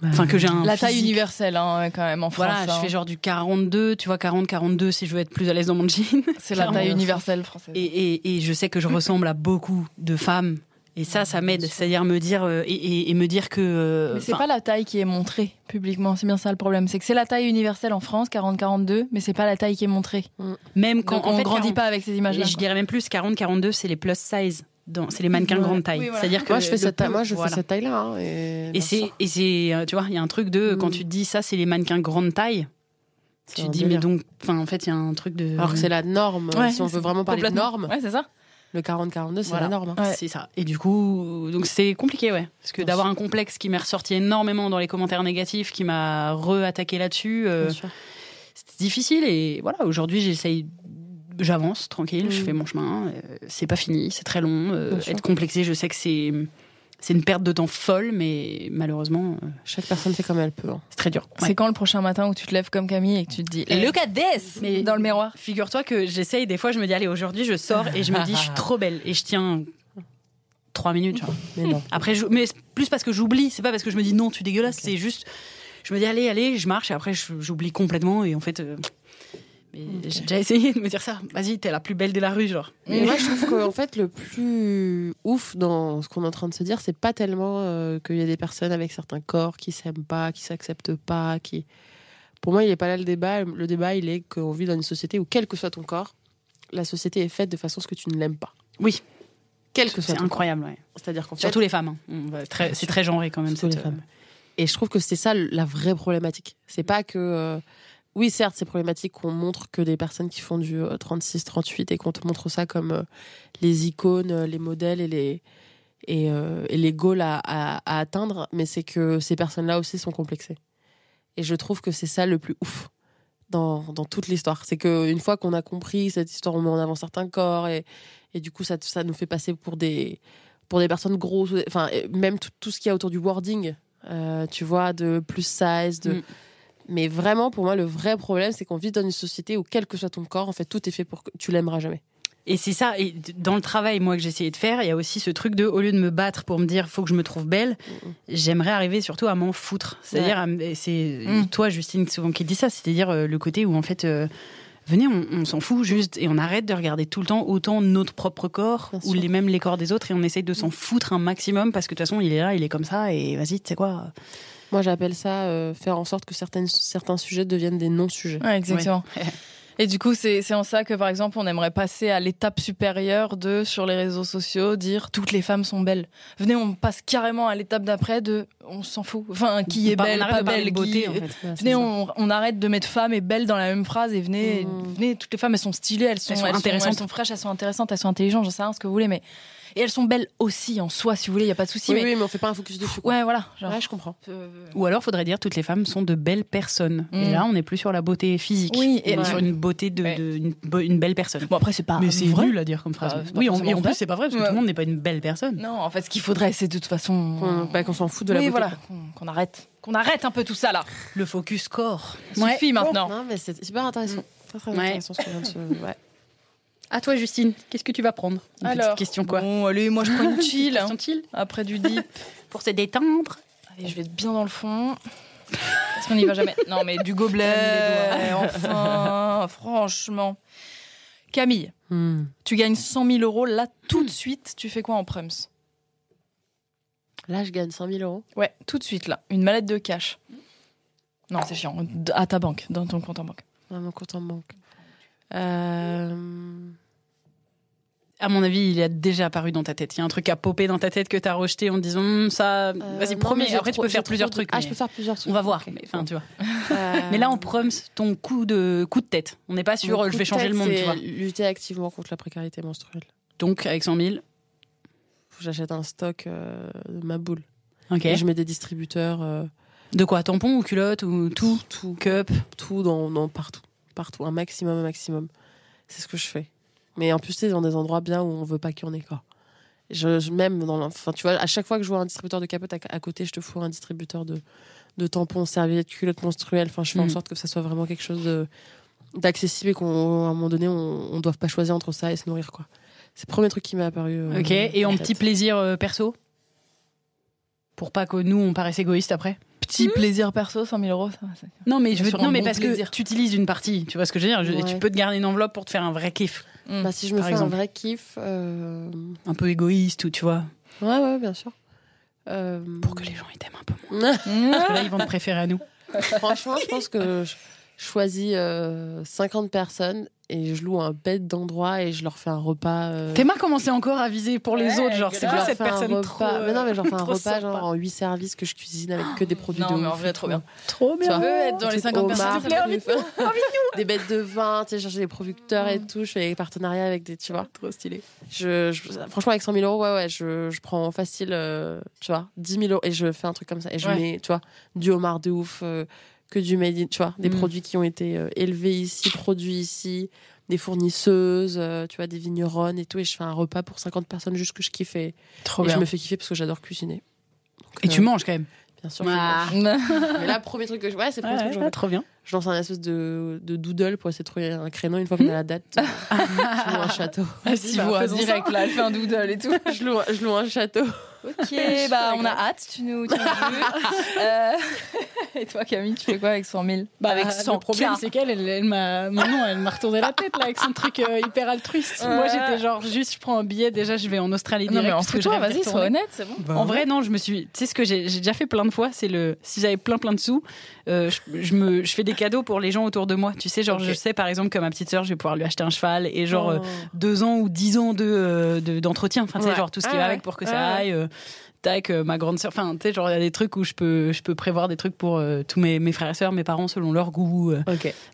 Enfin, que j'ai un La taille physique- universelle, hein, quand même, en France. Voilà, je hein. fais genre du 42, tu vois, 40, 42 si je veux être plus à l'aise dans mon jean. C'est la taille universelle française. Et, et, et je sais que je ressemble à beaucoup de femmes. Et ça, ça m'aide. C'est-à-dire me dire, euh, et, et- et me dire que. euh, Mais c'est pas la taille qui est montrée publiquement, c'est bien ça le problème. C'est que c'est la taille universelle en France, 40-42, mais c'est pas la taille qui est montrée. Même quand Donc en on fait, grandit 40 pas avec ces images-là. Et je dirais même plus 40, 42, c'est les plus size. Dans- C'est les mannequins Ouais. grande taille. Oui, voilà. C'est-à-dire que Moi, je fais cette taille, peu- moi, je voilà. fais cette taille-là. hein, et Et c'est, et c'est, euh, tu vois, il y a un truc de, quand Mm. tu te dis ça, c'est les mannequins grande taille, C'est tu te dis, mais donc, enfin, en fait, il y a un truc de. Alors que c'est la norme. Ouais, si on veut vraiment parler de norme, Ouais, c'est ça. le 40-42, c'est Voilà. la norme. hein. Ouais. C'est ça. Et du coup, donc c'est compliqué, ouais. Parce que d'avoir un complexe qui m'est ressorti énormément dans les commentaires négatifs, qui m'a re-attaqué là-dessus, euh, c'était difficile. Et voilà, aujourd'hui, j'essaye, j'avance tranquille, je Mm. fais mon chemin. euh, c'est pas fini, c'est très long. euh, être complexé, je sais que c'est, c'est une perte de temps folle, mais malheureusement, euh, Chaque personne fait comme elle peut. hein. c'est très dur. Ouais. C'est quand le prochain matin où tu te lèves comme Camille et que tu te dis Eh. Look at this Mais- dans le miroir Figure-toi que j'essaye, des fois, je me dis, allez, aujourd'hui, je sors et je me dis, je suis trop belle. Et je tiens trois minutes, genre. Mais non. Après, je- mais c'est plus parce que j'oublie, c'est pas parce que je me dis non, tu dégueulasses, c'est juste, je me dis allez, allez, je marche et après j'oublie complètement et en fait, euh, j'ai déjà essayé de me dire ça. Vas-y, t'es la plus belle de la rue, genre. Mais moi, je trouve qu'en fait, le plus ouf dans ce qu'on est en train de se dire, c'est pas tellement euh, qu'il y a des personnes avec certains corps qui s'aiment pas, qui s'acceptent pas, qui. Pour moi, il n'est pas là le débat. Le débat, il est qu'on vit dans une société où, quel que soit ton corps, la société est faite de façon à ce que tu ne l'aimes pas. Oui, Quel que soit c'est ton corps. incroyable. ouais. C'est-à-dire qu'en fait, Surtout les femmes. hein. C'est très genré quand même. Surtout cette, les femmes. Et je trouve que c'est ça la vraie problématique. C'est pas que. euh, Oui, certes, c'est problématique qu'on montre que des personnes qui font du 36-38 et qu'on te montre ça comme euh, les icônes, euh, les modèles et les, et, euh, les goals à, atteindre, mais c'est que ces personnes-là aussi sont complexées. Et je trouve que c'est ça le plus ouf dans, dans toute l'histoire. C'est qu'une fois qu'on a compris cette histoire, on met en avant certains corps et, et du coup, ça, ça nous fait passer pour des, pour des personnes grosses. Enfin, même tout, tout ce qu'il y a autour du wording, euh, tu vois, de plus size, de. Mm. Mais vraiment, pour moi, le vrai problème, c'est qu'on vit dans une société où, quel que soit ton corps, en fait, tout est fait pour que tu l'aimeras jamais. Et c'est ça. Et dans le travail, moi, que j'ai essayé de faire, il y a aussi ce truc de, au lieu de me battre pour me dire, faut que je me trouve belle, j'aimerais arriver surtout à m'en foutre. C'est-à-dire, c'est Mm. toi, Justine, souvent qui dit ça, c'est-à-dire euh, le côté où en fait, euh, venez, on, on s'en fout juste et on arrête de regarder tout le temps autant notre propre corps ou les mêmes les corps des autres et on essaye de s'en foutre un maximum parce que de toute façon, il est là, il est comme ça et vas-y, tu sais quoi. Moi, j'appelle ça euh, faire en sorte que certaines, certains sujets deviennent des non-sujets. Ouais, exactement. Et du coup, c'est c'est en ça que, par exemple, on aimerait passer à l'étape supérieure de, sur les réseaux sociaux, dire toutes les femmes sont belles. Venez, on passe carrément à l'étape d'après de on s'en fout. Enfin, qui est belle, on pas belle, beauté qui- en fait. Ouais, c'est Venez, on, on arrête de mettre femme et belle dans la même phrase et venez, Mm. venez toutes les femmes, elles sont stylées, elles sont, Elles sont intéressantes. elles sont fraîches, elles sont intéressantes, elles sont intelligentes, j'en sais rien ce que vous voulez, mais. Et elles sont belles aussi en soi, si vous voulez, il n'y a pas de souci. Oui, mais... oui, mais on fait pas un focus dessus. quoi. Ouais, voilà. Genre, Ouais, je comprends. euh, Ou alors, faudrait dire toutes les femmes sont de belles personnes. Et Mm. là, on n'est plus sur la beauté physique. Oui, on et- est sur une beauté de, Ouais. de- une, belle personne. Bon, après, c'est pas. Mais c'est nul à dire comme phrase. Bah, oui, et en plus, c'est pas vrai parce que Ouais. tout le monde n'est pas une belle personne. Non, en fait, ce qu'il faudrait, c'est de toute façon. Qu'on bah, s'en fout de la oui, beauté. voilà, qu'on arrête. Qu'on arrête un peu tout ça là. Le focus corps. Suffit maintenant. Non, mais c'est super intéressant. Très, très Ouais. intéressant ce qu'on vient de se. Ouais. À toi, Justine, qu'est-ce que tu vas prendre Une Alors, petite question quoi Bon, allez, moi je prends une chill. hein. Chill Après du deep. pour se détendre. Allez, je vais être bien dans le fond. Parce qu'on n'y va jamais. Non, mais du gobelet. Enfin, franchement. Camille, Hmm. tu gagnes 100 000 euros. Là, tout de suite, tu fais quoi en prums Là, je gagne 100 000 euros. Ouais, tout de suite, là. Une mallette de cash. Non, c'est chiant. À ta banque, dans ton compte en banque. dans mon compte en banque. Euh... À mon avis, il a déjà apparu dans ta tête. Il y a un truc à popper dans ta tête que t'as rejeté en disant Hum, ça. euh, Vas-y, non, premier. Après, tu trop- peux faire plusieurs trucs. Ah, mais je peux faire plusieurs trucs. On va voir. Mais, enfin, tu vois. Euh, Mais là, on prums ton coup de coup de tête. On n'est pas sûr. Je vais changer le monde, tu vois. Lutter activement contre la précarité menstruelle. Donc, avec 100 000. Faut que j'achète un stock euh, de ma boule. Ok. Et je mets des distributeurs, euh, De quoi Tampon ou culotte ou tout tout, Cup tout dans, dans- partout, partout, un maximum, un maximum. C'est ce que je fais. Mais en plus, c'est dans des endroits bien où on veut pas qu'il y en ait quoi. Je, je- même dans, enfin, tu vois, à chaque fois que je vois un distributeur de capote à, à côté, je te fous un distributeur de, de tampons, serviettes, culottes menstruelles. Enfin, je fais en Mm. sorte que ça soit vraiment quelque chose de- d'accessible et qu'à un moment donné, on, on doive pas choisir entre ça et se nourrir quoi. C'est le premier truc qui m'est apparu. euh, Ok. Et en en petit plaisir euh, perso? Pour pas que nous, on paraisse égoïste après? Petit plaisir perso, 100 000 euros, ça. Non, mais je veux. Non, mais parce plaisir. que tu utilises une partie. Tu vois ce que je veux dire? Je- Ouais. Tu peux te garder une enveloppe pour te faire un vrai kiff. Mm. Bah, si je me fais exemple. un vrai kiff. euh, Un peu égoïste ou tu vois. Ouais, ouais, bien sûr. Euh, Pour que les gens ils t'aiment un peu moins. Parce que là, ils vont te préférer à nous. Franchement, je pense que je choisis euh, 50 personnes et je loue un bête d'endroit et je leur fais un repas. euh, Théma commençait encore à viser pour les Ouais, autres. Genre, c'est quoi cette personne repas- trop. Mais non, mais je leur fais un repas sympa? genre en 8 services que je cuisine avec que des produits Non, de mais en ouf vrai, trop bien. Trop Tu vois, veux être dans les trucs 50 personnes, s'il te des bêtes de vin, tu sais, chercher des producteurs et tout. Je fais des partenariats avec des, tu vois? Trop stylé. Je, je- franchement, avec 100 000 euros, ouais, ouais, je, je prends facile, euh, tu vois, 10 000 euros et je fais un truc comme ça. Et je Ouais. mets, tu vois, du homard de ouf, euh, que du made in, tu vois, des Mm. produits qui ont été euh, élevés ici, produits ici, des fournisseuses, euh, tu vois, des vigneronnes et tout. Et je fais un repas pour 50 personnes juste que je kiffe et, Trop et bien. je me fais kiffer parce que j'adore cuisiner. Donc, Et euh, tu manges quand même. Bien sûr. Ah. je mange. Mais là, premier truc que je. Ouais, c'est le premier Ouais, truc que je fais. trop bien. Je lance un espèce de, de doodle pour essayer de trouver un créneau une fois qu'on a la date. je loue un château. Si bah, vous, faisons direct, là, elle fait un doodle et tout. Je loue, je loue un château. Ok, bah on a hâte, tu nous, tu nous dis. Euh, Et toi, Camille, tu fais quoi avec 100 000 Bah, Avec 100 le problème, c'est qu'elle, elle, elle m'a, maintenant, elle m'a retourné la tête là avec son truc euh, hyper altruiste. Ouais. Moi, j'étais genre juste, je prends un billet. Déjà, je vais en Australie Non, direct. mais en je toi, vas-y, sois honnête, c'est bon. En vrai, non, je me suis. Tu sais ce que j'ai, j'ai déjà fait plein de fois, c'est le. Si j'avais plein plein de sous, euh, je, je me, je fais des cadeaux pour les gens autour de moi. Tu sais, genre, je sais par exemple que ma petite sœur, je vais pouvoir lui acheter un cheval et genre euh, Oh. deux ans ou dix ans de, euh, de- d'entretien. Enfin, tu sais, Ouais. genre tout ce qui Ah va avec pour que ça aille. euh, tac, euh, ma grande sœur. Enfin, tu sais, genre, il y a des trucs où je peux, je peux prévoir des trucs pour euh, tous mes, mes frères et sœurs, mes parents selon leur goût. euh,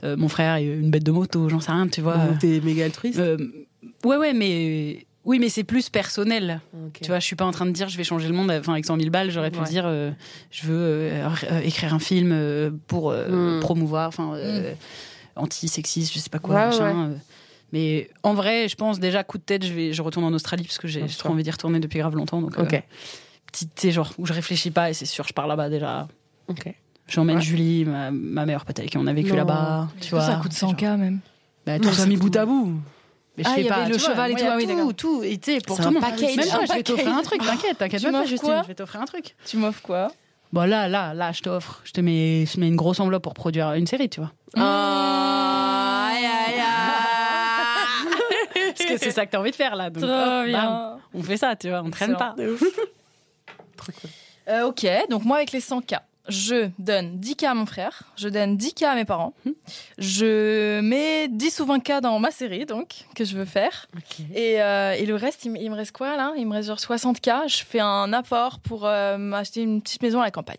euh, mon frère, une bête de moto, j'en sais rien, tu vois. Donc, T'es méga altruiste? Euh, ouais, ouais, mais. Oui, mais c'est plus personnel. Ok. Tu vois, je suis pas en train de dire je vais changer le monde enfin, avec 100 000 balles. J'aurais pu Ouais. dire euh, je veux euh, euh, écrire un film euh, pour euh, Mm. promouvoir, enfin, euh, anti-sexiste, je sais pas quoi. Ouais, machin, euh. Mais en vrai, je pense déjà coup de tête, je vais, je retourne en Australie parce que j'ai trop envie d'y retourner depuis grave longtemps. Donc, euh, Ok. petit, tu sais, genre où je réfléchis pas et c'est sûr, je pars là-bas déjà. Ok. J'emmène Ouais. Julie, ma, ma meilleure pote avec qui on a vécu Non. là-bas. Tu vois, ça coûte 100K même? Bah, Non, tout ça ça mis coûte bout à bout. Mais je Ah, fais y pas, avait le vois, cheval et tout, ah oui, tout, tout, et tu sais, pour tout un le monde. package. Même toi, je vais t'offrir un truc, t'inquiète, t'inquiète pas, Justine, je vais t'offrir un truc. Tu m'offres quoi? Bon, là, là, là, je t'offre. Je te mets, je mets une grosse enveloppe pour produire une série, tu vois. Ah, aïe, aïe, aïe. Parce que c'est ça que t'as envie de faire, là. Donc, Trop hop, bam, bien. on fait ça, tu vois, on traîne pas. Euh, ok, donc moi avec les 100K, je donne 10K à mon frère, je donne 10K à mes parents, je mets 10 ou 20K dans ma série, donc, que je veux faire. Et, euh, et le reste, il, me- il me reste quoi là? Il me reste genre 60K, je fais un apport pour euh, m'acheter une petite maison à la campagne.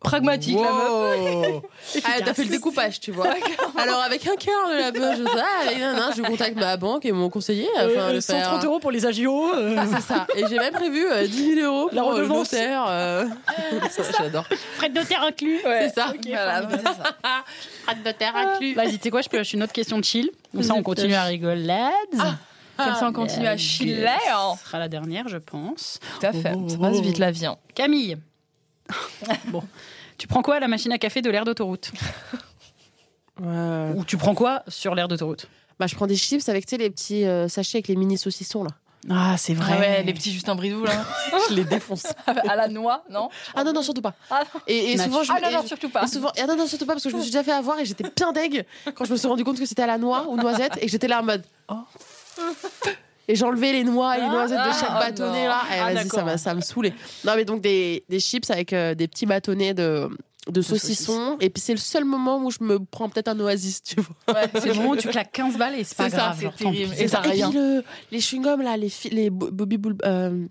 Pragmatique, la meuf. Wow. Ah, t'as fait le découpage, tu vois. Alors, avec un quart de la poche, je ah, je contacte ma banque et mon conseiller afin de faire. Euh, euros pour les agios. Ah, c'est ça. Et j'ai même prévu euh, 10 000 euros pour La euh, le notaire. euh. Ça, J'adore. frais de notaire inclus. C'est ça. Voilà, c'est ça. Frais de notaire inclus. Vas-y, tu sais quoi, je peux lâcher une autre question de chill. Comme ça, on continue à rigoler. Comme ça, on continue à chiller. Ce sera la dernière, je pense. Tout à fait, ça passe vite la vie. hein. Camille. bon. Tu prends quoi à la machine à café de l'air d'autoroute? Ouais. Ou tu prends quoi sur l'air d'autoroute? Bah, je prends des chips avec tu sais, les petits euh, sachets avec les mini saucissons là. Ah, c'est vrai. Ah ouais, les petits Justin Bridou là. Je les défonce. à la noix, non? Ah non, non, surtout pas. Ah Et, et souvent, je Ah non, et- non, surtout pas. et souvent, et ah non, non, surtout pas parce que je me suis déjà fait avoir et j'étais bien deg quand je me suis rendu compte que c'était à la noix ou noisette et que j'étais là en mode. Oh. Et j'enlevais les noix et les noisettes de chaque Ah, bâtonnet là. Et Ah, vas-y, ça, me saoulait. Non, mais donc des, des chips avec euh, des petits bâtonnets de, de saucissons. Et puis c'est le seul moment où je me prends peut-être un oasis, tu vois. Ouais, C'est le moment où tu claques 15 balles et c'est pas ça, grave. genre. Et ça Et rien. puis le- les chewing-gums là, les, les bo- Bobby Bull. euh,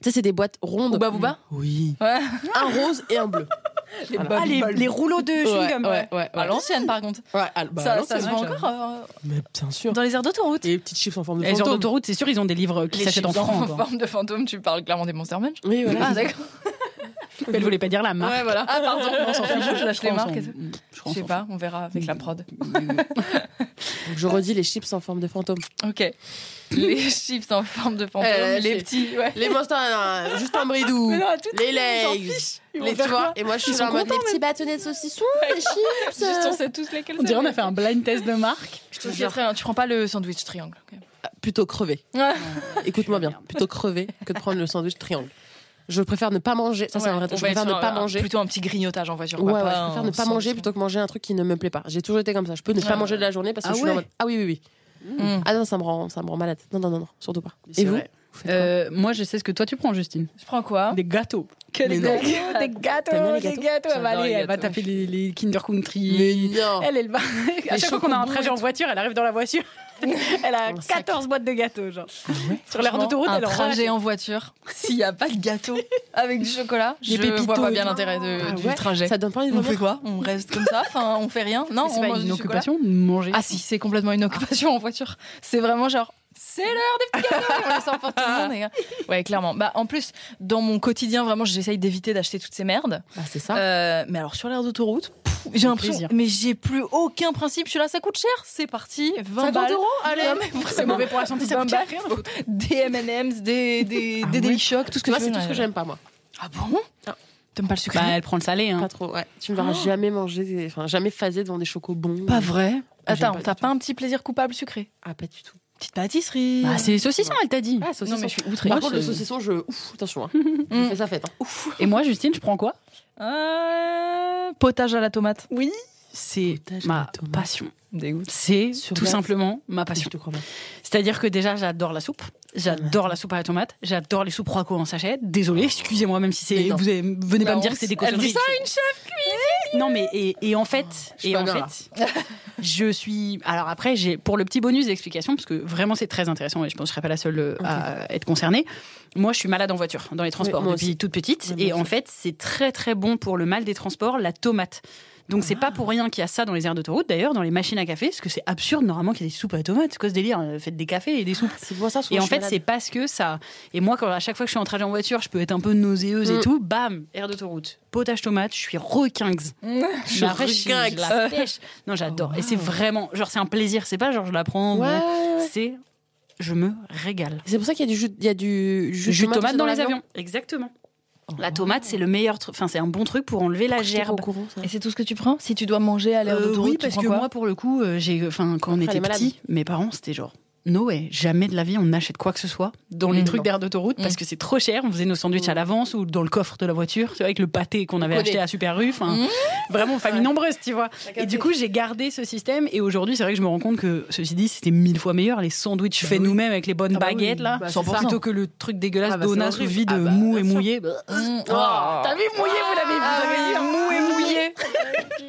tu sais, c'est des boîtes rondes. Booba Booba Oui. Ouais. Un rose et un bleu. Les Voilà. Ah, les, les rouleaux de chewing-gum. ouais, ouais, À ouais. l'ancienne par contre. Ouais, ah, bah, ça, ça se que encore euh, Mais bien sûr. dans les aires d'autoroute. Et les petites chips en forme de Les heures fantôme. d'autoroute, c'est sûr, ils ont des livres qui Les s'achètent en francs. en quoi. forme de fantôme, tu parles clairement des Monster Munch. Oui, voilà. Ah d'accord. Elle voulait pas dire la marque. Ouais, voilà. Ah pardon, on s'en fout, je lâche les marques. tout. je sais pas, on verra avec la prod. Donc, je redis les chips en forme de fantôme. Ok. Les chips en forme de fantôme, Euh, les petits, ouais. Les Monster, non, juste un bridou. Mais non, tout les legs. fiche. Les, tu vois, et moi je suis en mode les petits bâtonnets de saucisson, les chips. Juste on sait tous lesquels On dirait on a fait un blind test de marque. Je te dis très bien, tu prends pas le sandwich triangle. ok. plutôt crever. Écoute-moi bien, plutôt crever que de prendre le sandwich triangle. Je préfère ne pas manger. Ça, c'est un vrai truc. Je préfère ne pas un- manger. Plutôt un petit grignotage en voiture. Ouais, ouais, pas je préfère ne pas manger plutôt que manger un truc qui ne me plaît pas. J'ai toujours été comme ça. Je peux ne pas manger de la journée parce que Ah je suis en mode ah oui oui oui. Mm. Ah non, ça me rend ça me rend malade. Non non non non, surtout pas. Et vous, vrai. Euh, moi, je sais ce que toi tu prends, Justine. Je prends quoi? Des gâteaux. Que des gâteaux, des gâteaux, des gâteaux gâteaux. Elle va aller, elle va taper les, les Kinder Country. Mais non. Elle, elle va. À chaque fois qu'on a un trajet et en voiture, elle arrive dans la voiture. Elle a Un sac. 14 boîtes de gâteaux, genre. Sur l'air d'autoroute, un elle en trajet en voiture, s'il n'y a pas de gâteau avec du chocolat, je pépitos vois pas et bien l'intérêt de- Ah du ouais trajet. Ça donne pas envie de On fait quoi? On reste comme ça? Enfin, on fait rien? Non, C'est on pas mange une occupation manger. Ah si, c'est complètement une occupation en voiture. C'est vraiment genre, c'est l'heure des petits gâteaux On les sort pour tout le monde, les gars. Ouais, clairement. Bah, en plus, dans mon quotidien, vraiment, j'essaye d'éviter d'acheter toutes ces merdes. Bah, c'est ça. Euh, mais alors, sur l'air d'autoroute, pff, j'ai l'impression... plaisir. Mais j'ai plus aucun principe. Je suis là, ça coûte cher. C'est parti. 20 50 balles. euros Allez. C'est mauvais pour la santé, ça 20 coûte balles, cher. faut Des M&M's, des, des, Ah des ouais. Daily Shock, tout ce que Moi, tu c'est veux. tout ce que j'aime pas moi. Ah bon Ah. T'aimes pas le sucré Bah, elle prend le salé. Hein. Pas trop. Ouais. Tu me verras jamais manger, des... enfin jamais phaser devant des chocobons. Pas vrai Ah, Attends, t'as pas un petit plaisir coupable sucré Ah pas du tout. Petite pâtisserie Bah, c'est les saucissons, elle t'a dit. Ah, saucisson. Non, mais je suis outrée. Par contre, le saucisson, je ouf, attention. Hein. Mm. Je fais ça fête. Hein. Ouf. Et moi, Justine, je prends quoi? Euh, potage à la tomate. Oui. C'est ma passion. C'est tout base. simplement ma Je passion. te crois pas. C'est-à-dire que déjà, j'adore la soupe. J'adore la soupe à la tomate. J'adore les soupes Roico en sachet. Désolée, excusez-moi, même si c'est. Vous avez- venez pas me dire que c'est des elle cochonneries. dit ça, une chef Non, mais et, et en fait, je suis et en fait, je suis. Alors après, j'ai pour le petit bonus d'explication parce que vraiment c'est très intéressant et je pense que je serais pas la seule euh, à être concernée. Moi, je suis malade en voiture, dans les transports moi depuis aussi. toute petite, et en fait, c'est très très bon pour le mal des transports, la tomate. Donc c'est pas pour rien qu'il y a ça dans les aires d'autoroute, d'ailleurs, dans les machines à café, parce que c'est absurde normalement qu'il y ait des soupes à la tomate. C'est quoi ce délire euh, Faites des cafés et des soupes. C'est pour ça. Et en fait, c'est parce que ça. Et moi, quand à chaque fois que je suis en trajet en voiture, je peux être un peu nauséeuse et Mm. tout. Bam, air d'autoroute, potage tomate, je suis requingue. Je la pêche. Non, j'adore. Et c'est vraiment, genre, c'est un plaisir. C'est pas genre je la prends. Ouais. C'est, je me régale. C'est pour ça qu'il y a du jus, il y a du jus, Jus de tomate dans les avions. Exactement. La tomate, c'est le meilleur truc. Enfin, c'est un bon truc pour enlever la gerbe. au courant, ça. Et c'est tout ce que tu prends? Si tu dois manger à l'air Euh, d'autoroute, oui, parce que quoi? moi, pour le coup, euh, j'ai, enfin, quand on Après, était petits, mes parents, c'était genre. No way, jamais de la vie on n'achète quoi que ce soit dans les Mm. trucs d'air d'autoroute parce Mm. que c'est trop cher. On faisait nos sandwichs à l'avance ou dans le coffre de la voiture, tu vois, avec le pâté qu'on avait acheté à Super Mm. vraiment famille nombreuse, tu vois. Et du coup, j'ai gardé ce système. Et aujourd'hui, c'est vrai que je me rends compte que, ceci dit, c'était mille fois meilleur. Les sandwichs faits nous-mêmes avec les bonnes Ah bah oui. baguettes, là. Bah, plutôt que le truc dégueulasse Ah bah, vide, Ah bah, mou et mouillé. Mm. T'as vu mouillé, vous l'avez Ah vous avez mou et mouillé.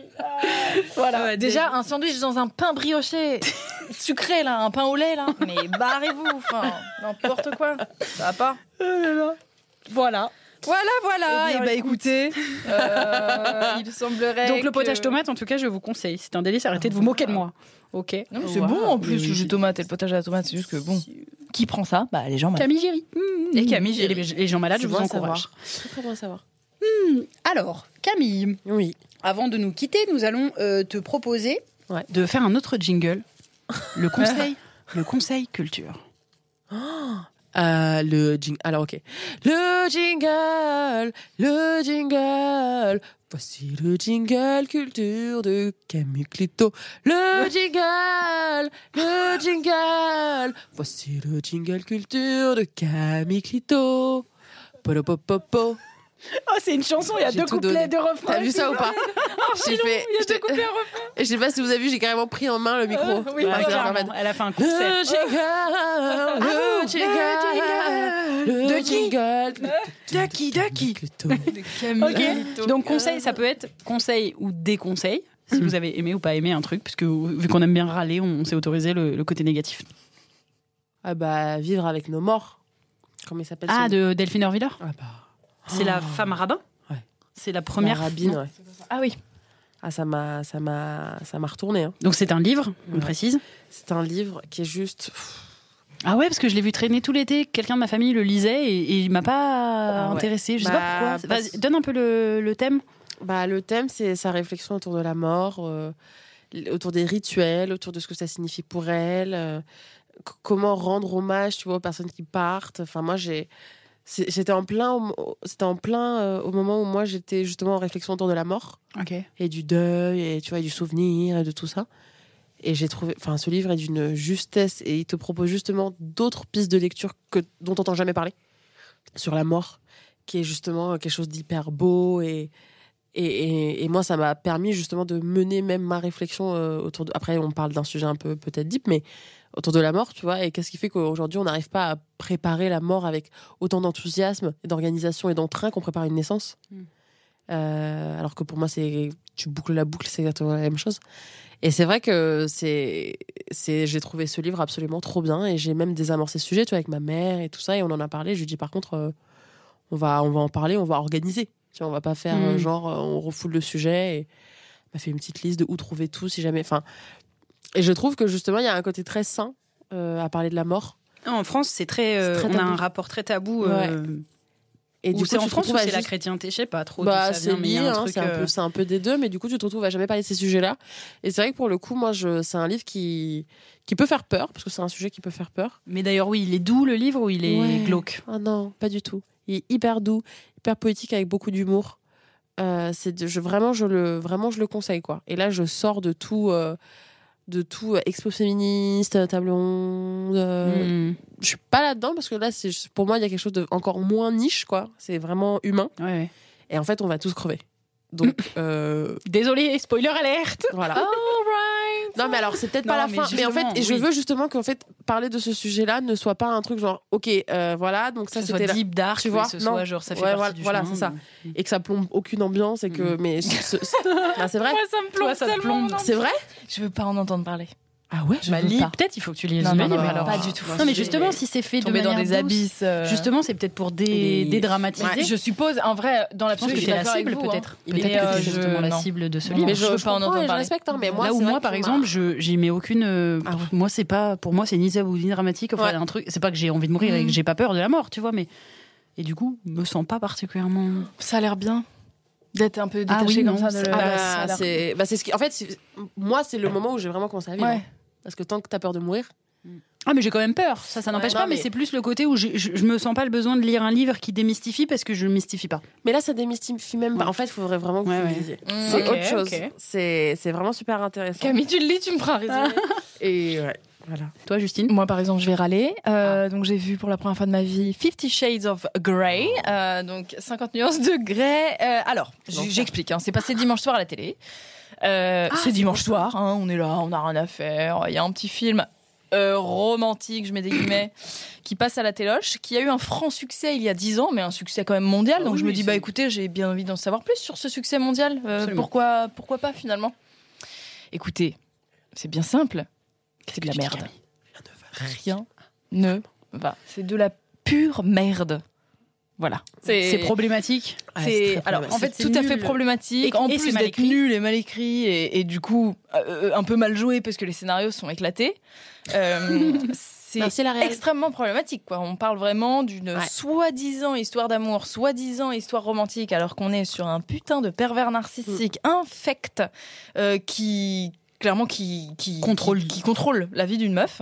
Voilà. Déjà, un sandwich dans un pain brioché sucré, là, un pain au lait, là. Mais barrez-vous, enfin, n'importe quoi. Ça va pas. Voilà. Voilà, voilà. Eh bien, Eh ben, écoutez, euh, il semblerait. Donc le potage que- tomate, en tout cas, je vous conseille. C'est un délice. Arrêtez de vous moquer de moi. Ok. Non, mais c'est Wow. bon en plus, le jus de tomate et le potage à la tomate. C'est juste que bon, qui prend ça? Bah, les gens malades. Camille Géry. Et Camille Et Géry. les, les gens malades, je vous encourage. Très très bon à savoir. Alors, Camille, Oui. avant de nous quitter, nous allons euh, te proposer Ouais. de faire un autre jingle. Le conseil, le conseil culture. Euh, le jingle. Alors, ok. Le jingle, le jingle. Voici le jingle culture de Camille Clito. Le jingle, le jingle. Voici le jingle culture de Camille Clito. Oh, c'est une chanson, il y a deux couplets, donné. deux refrains. T'as vu ça ou pas J'ai fait. Il y a deux couplets, un refrain. Je sais pas si vous avez vu, j'ai carrément pris en main le micro. oui, Ouais, oui, c'est clairement. vraiment- Elle a fait un concert. Le jingle, le jingle, le jingle. Ducky, Ducky. Ok. Donc conseil, ça peut être conseil ou déconseil. Si vous avez aimé ou pas aimé un truc, puisque vu qu'on aime bien râler, on s'est autorisé le, le côté négatif. Ah bah, vivre avec nos morts. Comment il s'appelle Ah, de Delphine Orviller? Ah bah. C'est la Oh. femme rabbin Ouais. C'est la première. La rabbine, ouais. Ah oui. Ah, ça m'a, ça m'a, ça m'a retourné. Hein. Donc c'est un livre, on Ouais. précise. C'est un livre qui est juste. Ah ouais, parce que je l'ai vu traîner tout l'été. Quelqu'un de ma famille le lisait et, et il m'a pas Ah ouais. intéressé. Je sais Bah, pas pourquoi. parce- Vas-y, donne un peu le, le thème. Bah, le thème, c'est sa réflexion autour de la mort, euh, autour des rituels, autour de ce que ça signifie pour elle, euh, comment rendre hommage, tu vois, aux personnes qui partent. Enfin, moi, j'ai, j'étais en plein, c'était en plein euh, au moment où moi j'étais justement en réflexion autour de la mort et du deuil et tu vois, et du souvenir et de tout ça. Et j'ai trouvé, enfin, ce livre est d'une justesse et il te propose justement d'autres pistes de lecture que dont on n'entend jamais parler sur la mort, qui est justement quelque chose d'hyper beau et et, et, et moi, ça m'a permis justement de mener même ma réflexion euh, autour de. Après, on parle d'un sujet un peu peut-être deep, mais autour de la mort, tu vois. Et qu'est-ce qui fait qu'aujourd'hui, on n'arrive pas à préparer la mort avec autant d'enthousiasme, d'organisation et d'entrain qu'on prépare une naissance Mm. Euh, Alors que pour moi, c'est tu boucles la boucle, c'est exactement la même chose. Et c'est vrai que c'est, c'est, j'ai trouvé ce livre absolument trop bien et j'ai même désamorcé ce sujet, tu vois, avec ma mère et tout ça. Et on en a parlé. Je lui dis par contre, euh, on va, on va en parler, on va organiser. Tu vois, on va pas faire euh, Mm. genre, on refoule le sujet. Et m'a fait une petite liste de où trouver tout si jamais. Enfin, et je trouve que justement, il y a un côté très sain euh, à parler de la mort. En France, c'est très, euh, C'est très on a un rapport très tabou. euh, Et c'est coup, en tu te France ou c'est la juste- chrétienté, je sais pas trop. Bah, c'est lié, hein, c'est un, peu- c'est un peu des deux, mais du coup, tu te retrouves à jamais parler de ces sujets-là. Et c'est vrai que pour le coup, moi, je, c'est un livre qui, qui peut faire peur, parce que c'est un sujet qui peut faire peur. Mais d'ailleurs, oui, il est doux le livre ou il est Ouais. glauque? Ah non, pas du tout. Il est hyper doux, hyper poétique, avec beaucoup d'humour. C'est de- je, vraiment, je le, vraiment, je le conseille, quoi. Et là, je sors de tout, de tout euh, expo féministe, table ronde. euh, Mm. Je suis pas là-dedans, parce que là, c'est, pour moi, il y a quelque chose de encore moins niche, quoi. C'est vraiment humain. Ouais, ouais. Et en fait, on va tous crever. Donc, euh, Désolé, spoiler alerte. voilà. Non, mais alors, c'est peut-être pas la mais fin. Mais en fait, et je veux justement qu'en fait, parler de ce sujet-là ne soit pas un truc genre, ok, euh, voilà, donc ça c'était deep dark, Tu vois, que ce non. soit genre ça fait Ouais, partie voilà, c'est ça. Et que ça plombe aucune ambiance et que. Mais ce- ce- Ah, c'est vrai Moi, ça me plombe Toi, ça tellement. C'est vrai Je veux pas en entendre parler. Ah ouais Je Bah, lis, peut-être il faut que tu lises Non, le non, livre non, alors. pas du tout. Non, mais justement, si c'est fait de Tomber dans manière des douce, abysses. euh, Justement, c'est peut-être pour dé- Et- dédramatiser. Ouais, je suppose, en vrai, dans Je pense que je tu suis es la cible hein. peut-être. Il est Peut-être que euh, c'est je- justement la cible de ce Non, livre. Mais je je, veux je pas en entendre parler. respecte, hein, mais moi. Là où moi, que par exemple, je j'y mets aucune. euh, Ah. Moi, c'est pas pour moi, c'est ni tabou ni dramatique. Enfin, un truc. C'est pas que j'ai envie de mourir et que Mhm. j'ai pas peur de la mort, tu vois, mais et du coup, me sens pas particulièrement. Ça a l'air bien d'être un peu Ah détaché comme ça. Ah Bah, bah, c'est c'est ce qui. En fait, moi, c'est le moment où j'ai vraiment commencé à vivre. Parce que tant que t'as peur de mourir. Ah, mais j'ai quand même peur. Ça, ça n'empêche Ouais, pas, mais, mais- c'est plus le côté où je, je, je me sens pas le besoin de lire un livre qui démystifie parce que je le mystifie pas. Mais là, ça démystifie même pas. En fait, il faudrait vraiment que Ouais, vous le ouais. lisiez. Mm, C'est autre chose. C'est c'est vraiment super intéressant. Camille, tu le lis, tu me feras résumer. Et ouais, voilà. Toi, Justine Moi, par exemple, je vais râler. Euh, Donc, j'ai vu pour la première fois de ma vie Fifty Shades of Grey. Euh, donc, 50 nuances de Grey. Euh, alors, j'explique. hein. C'est passé dimanche soir à la télé. Euh, c'est dimanche soir. hein, on est là, on n'a rien à faire. Il y a un petit film euh, romantique, je mets des guillemets, qui passe à la téloche, qui a eu un franc succès il y a 10 ans, mais un succès quand même mondial. Ah Donc, oui, je me dis, bah écoutez, j'ai bien envie d'en savoir plus sur ce succès mondial. Euh, pourquoi, pourquoi pas finalement? Écoutez, c'est bien simple. C'est de la merde rien ne va. C'est de la pure merde. Voilà. C'est problématique. C'est- alors en fait tout à fait problématique. Et- en et plus d'être nul et mal écrit et, et du coup euh, un peu mal joué parce que les scénarios sont éclatés. Euh, c'est extrêmement problématique. Quoi. On parle vraiment d'une Ouais. soi-disant histoire d'amour, soi-disant histoire romantique, alors qu'on est sur un putain de pervers narcissique Mm. infect euh, qui clairement qui, qui Contrôle. qui, qui contrôle la vie d'une meuf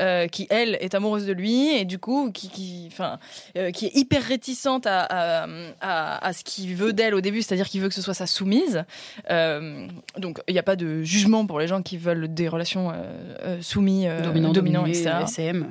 euh, qui elle est amoureuse de lui et du coup qui qui enfin euh, qui est hyper réticente à, à, à, à ce qu'il veut d'elle au début c'est-à-dire qu'il veut que ce soit sa soumise Euh, donc il n'y a pas de jugement pour les gens qui veulent des relations euh, euh, soumis euh, Dominant, dominants dominé, etc. SM.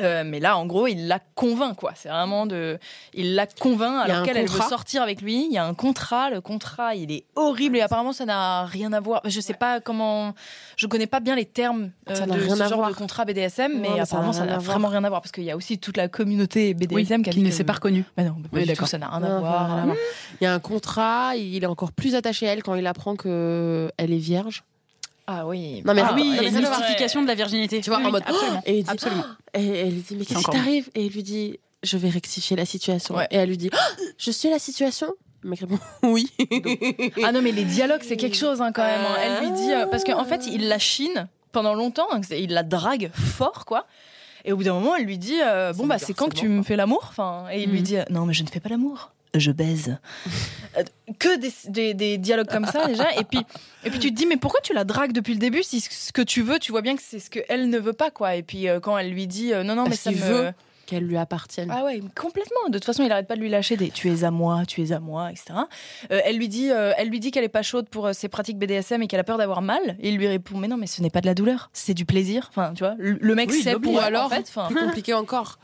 Euh, mais là, en gros, il la convainc, quoi. C'est vraiment de. Il la convainc alors qu'elle, elle veut sortir avec lui. Il y a un contrat. Le contrat, il est horrible et apparemment, ça n'a rien à voir. Je sais pas comment. Je connais pas bien les termes euh, Ça de rien ce à genre voir. de contrat BDSM, mais apparemment, ça n'a vraiment rien à voir parce qu'il y a aussi toute la communauté Oui, BDSM qui, a qui ne s'est pas reconnu. Bah non, pas Oui, tout, ça n'a rien à voir. voir. Il y a un contrat, il est encore plus attaché à elle quand il apprend que elle est vierge. Ah oui. Non, mais Ah oui, non, il y a mais une ça, c'est vrai. mystification de la virginité. Tu vois, Oui, en mode absolument. Et il dit, Absolument. Et elle lui dit mais C'est qu'est-ce qui t'arrive? Et il lui dit je vais rectifier la situation. Ouais. Et elle lui dit Ah, je suis la situation? Le mec répond oui. Ah non, mais les dialogues, c'est quelque chose hein, quand même. hein. Elle lui dit. euh, parce qu'en fait, il la chine pendant longtemps. hein, il la drague fort, quoi. Et au bout d'un moment, elle lui dit euh, Bon, C'est bah, c'est quand que tu me fais l'amour? Enfin, Et il lui Mhm. dit Non, mais je ne fais pas l'amour. Je baise. Euh, que des, des- des dialogues comme ça, déjà. Et puis, et puis tu te dis Mais pourquoi tu la dragues depuis le début Si ce que tu veux, tu vois bien que c'est ce qu'elle ne veut pas, quoi. Et puis, euh, quand elle lui dit euh, Non, non, mais ça me. veut. qu'elle lui appartienne. Ah ouais, complètement. De toute façon, il arrête pas de lui lâcher des tu es à moi, tu es à moi, etc. Euh, elle lui dit, euh, elle lui dit qu'elle est pas chaude pour euh, ses pratiques BDSM et qu'elle a peur d'avoir mal. Et il lui répond, mais non, mais ce n'est pas de la douleur, c'est du plaisir. Enfin, tu vois, le, le mec Oui, sait pour Ou alors, en fait. Plus compliqué encore.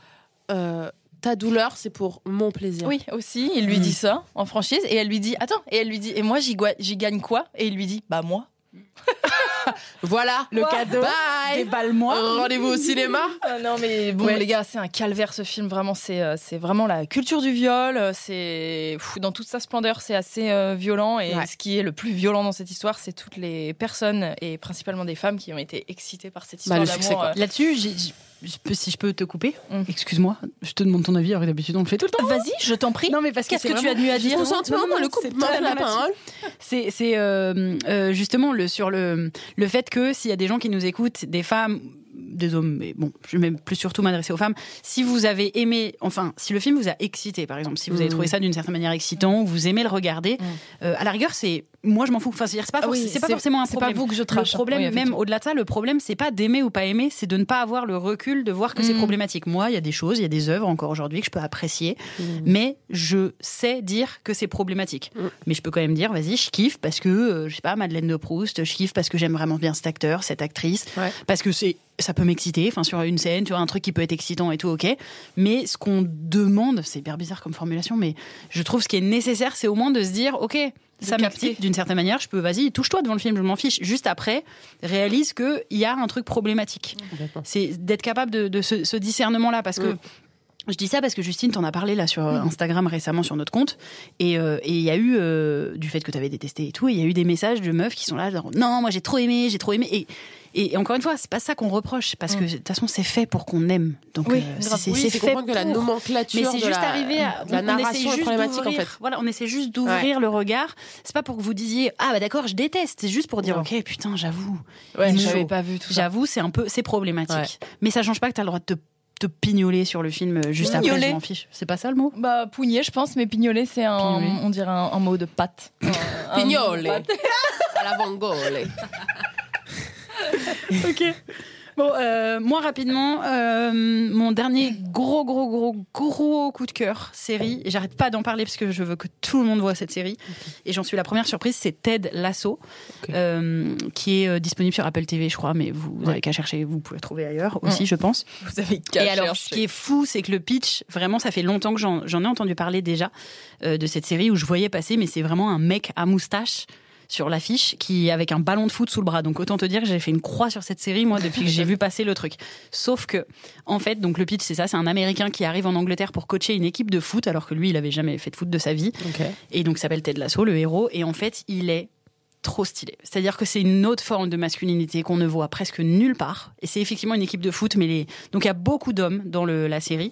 Ta douleur, c'est pour mon plaisir. Oui, aussi, il lui dit ça en franchise et elle lui dit attends et elle lui dit et moi j'y gagne quoi? Et il lui dit bah moi. Voilà Le cadeau. Bye. Déballe-moi. Rendez-vous au cinéma. Ah non mais bon Ouais. les gars c'est un calvaire ce film vraiment c'est euh, c'est vraiment la culture du viol euh, c'est pff, dans toute sa splendeur c'est assez euh, violent et Ouais. ce qui est le plus violent dans cette histoire c'est toutes les personnes et principalement des femmes qui ont été excitées par cette Bah, histoire le succès, d'amour. quoi. Là-dessus, j'ai- j'ai- je peux- si je peux te couper, Mm. excuse-moi, je te demande ton avis, alors que d'habitude on le fait tout le temps. Vas-y je t'en prie. Non, mais parce que Qu'est-ce que tu as mieux à dire Consentement non, le non, couple. c'est Mange la parole. C'est c'est, euh, euh, justement le, sur le, le fait que s'il y a des gens qui nous écoutent, des femmes, des hommes, mais bon, je vais même plus surtout m'adresser aux femmes, si vous avez aimé, enfin, si le film vous a excité, par exemple, si vous avez Mm. trouvé ça d'une certaine manière excitant, ou vous aimez le regarder, Mm. euh, à la rigueur, c'est. Moi, je m'en fous. Enfin, c'est pas, Ah oui, c'est pas forcément un c'est pas problème. vous que je Le trache. hein. problème, Oui, même au-delà de ça, le problème, c'est pas d'aimer ou pas aimer, c'est de ne pas avoir le recul de voir que c'est Mm. problématique. Moi, il y a des choses, il y a des œuvres encore aujourd'hui que je peux apprécier, mais je sais dire que c'est problématique. Mais je peux quand même dire, vas-y, je kiffe parce que, euh, je sais pas, Madeleine de Proust, je kiffe parce que j'aime vraiment bien cet acteur, cette actrice, Ouais. parce que c'est ça peut m'exciter, enfin sur une scène, tu vois, un truc qui peut être excitant et tout, ok. Mais ce qu'on demande, c'est hyper bizarre comme formulation, mais je trouve ce qui est nécessaire, c'est au moins de se dire, ok, ça m'excite d'une certaine manière, je peux, vas-y, touche-toi devant le film, je m'en fiche. Juste après, réalise qu'il y a un truc problématique. C'est d'être capable de, de ce, ce discernement-là, parce que Mm. Je dis ça parce que Justine t'en a parlé là sur euh, Instagram récemment sur notre compte et euh, et il y a eu euh, du fait que tu avais détesté et tout, il y a eu des messages de meufs qui sont là genre non moi j'ai trop aimé, j'ai trop aimé et et encore une fois, c'est pas ça qu'on reproche parce que de toute façon c'est fait pour qu'on aime. Donc Oui, euh, c'est Oui, fait comprendre que la pour. nomenclature Mais c'est juste la, arriver à la on narration juste problématique en d'ouvrir- fait. Voilà, on essaie juste d'ouvrir le regard. C'est pas pour que vous disiez ah bah d'accord je déteste. C'est juste pour dire ok putain j'avoue. Ouais, j'avais pas vu tout ça. J'avoue, c'est un peu, c'est problématique. Mais ça change pas que t'as le droit de te, te pignoler sur le film juste après. Pignoler. Je m'en fiche. C'est pas ça le mot? Bah pougner je pense mais pignoler c'est un Pignoler. on dirait un, un mot de patte. Un- un mot de Pignole. patte. À la vongole. Ok. Bon, euh, moi rapidement, euh, mon dernier gros, gros, gros, gros coup de cœur série, et j'arrête pas d'en parler parce que je veux que tout le monde voit cette série, et j'en suis la première surprise, c'est Ted Lasso, euh, qui est disponible sur Apple TV, je crois, mais vous, vous avez qu'à chercher, vous pouvez le trouver ailleurs aussi, je pense. Vous avez qu'à Et alors, ce qui est fou, c'est que le pitch, vraiment, ça fait longtemps que j'en j'en ai entendu parler déjà de cette série où je voyais passer, mais c'est vraiment un mec à moustache sur l'affiche qui avec un ballon de foot sous le bras. Donc autant te dire que j'ai fait une croix sur cette série moi depuis que j'ai vu passer le truc. Sauf que en fait, donc le pitch c'est ça, c'est un américain qui arrive en Angleterre pour coacher une équipe de foot alors que lui il avait jamais fait de foot de sa vie et donc il s'appelle Ted Lasso, le héros. Et en fait, il est trop stylé. C'est-à-dire que c'est une autre forme de masculinité qu'on ne voit presque nulle part. Et c'est effectivement une équipe de foot, mais les... donc il y a beaucoup d'hommes dans le- la série.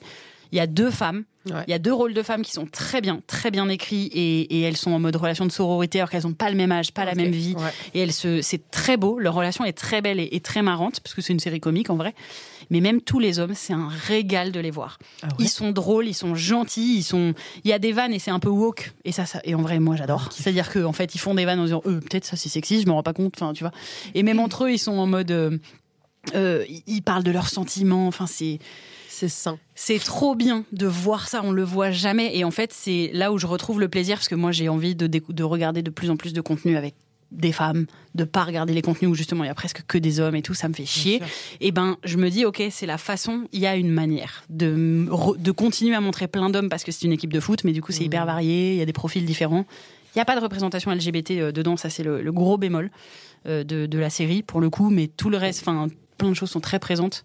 Il y a deux femmes. Ouais. Il y a deux rôles de femmes qui sont très bien, très bien écrits et, et elles sont en mode relation de sororité alors qu'elles n'ont pas le même âge, pas la même vie. Ouais. Et elles se, c'est très beau. Leur relation est très belle et, et très marrante parce que c'est une série comique en vrai. Mais même tous les hommes, c'est un régal de les voir. Ah ouais Ils sont drôles, ils sont gentils, ils sont. Il y a des vannes et c'est un peu woke. Et ça, ça et en vrai, moi, j'adore. C'est-à-dire qu'en en fait, ils font des vannes en disant, euh, peut-être ça c'est sexy, je me rends pas compte. Enfin, tu vois. Et même entre eux, ils sont en mode. euh, euh, ils parlent de leurs sentiments. Enfin, c'est. C'est sain. C'est trop bien de voir ça, on le voit jamais. Et en fait, c'est là où je retrouve le plaisir, parce que moi, j'ai envie de, regarder de plus en plus de contenu avec des femmes, de pas regarder les contenus où justement il y a presque que des hommes et tout, ça me fait chier. Et ben, je me dis, ok, c'est la façon, il y a une manière de, continuer à montrer plein d'hommes parce que c'est une équipe de foot, mais du coup, c'est hyper varié, il y a des profils différents. Il n'y a pas de représentation LGBT euh, dedans, ça c'est le, le gros bémol euh, de, de la série pour le coup, mais tout le reste, enfin, plein de choses sont très présentes.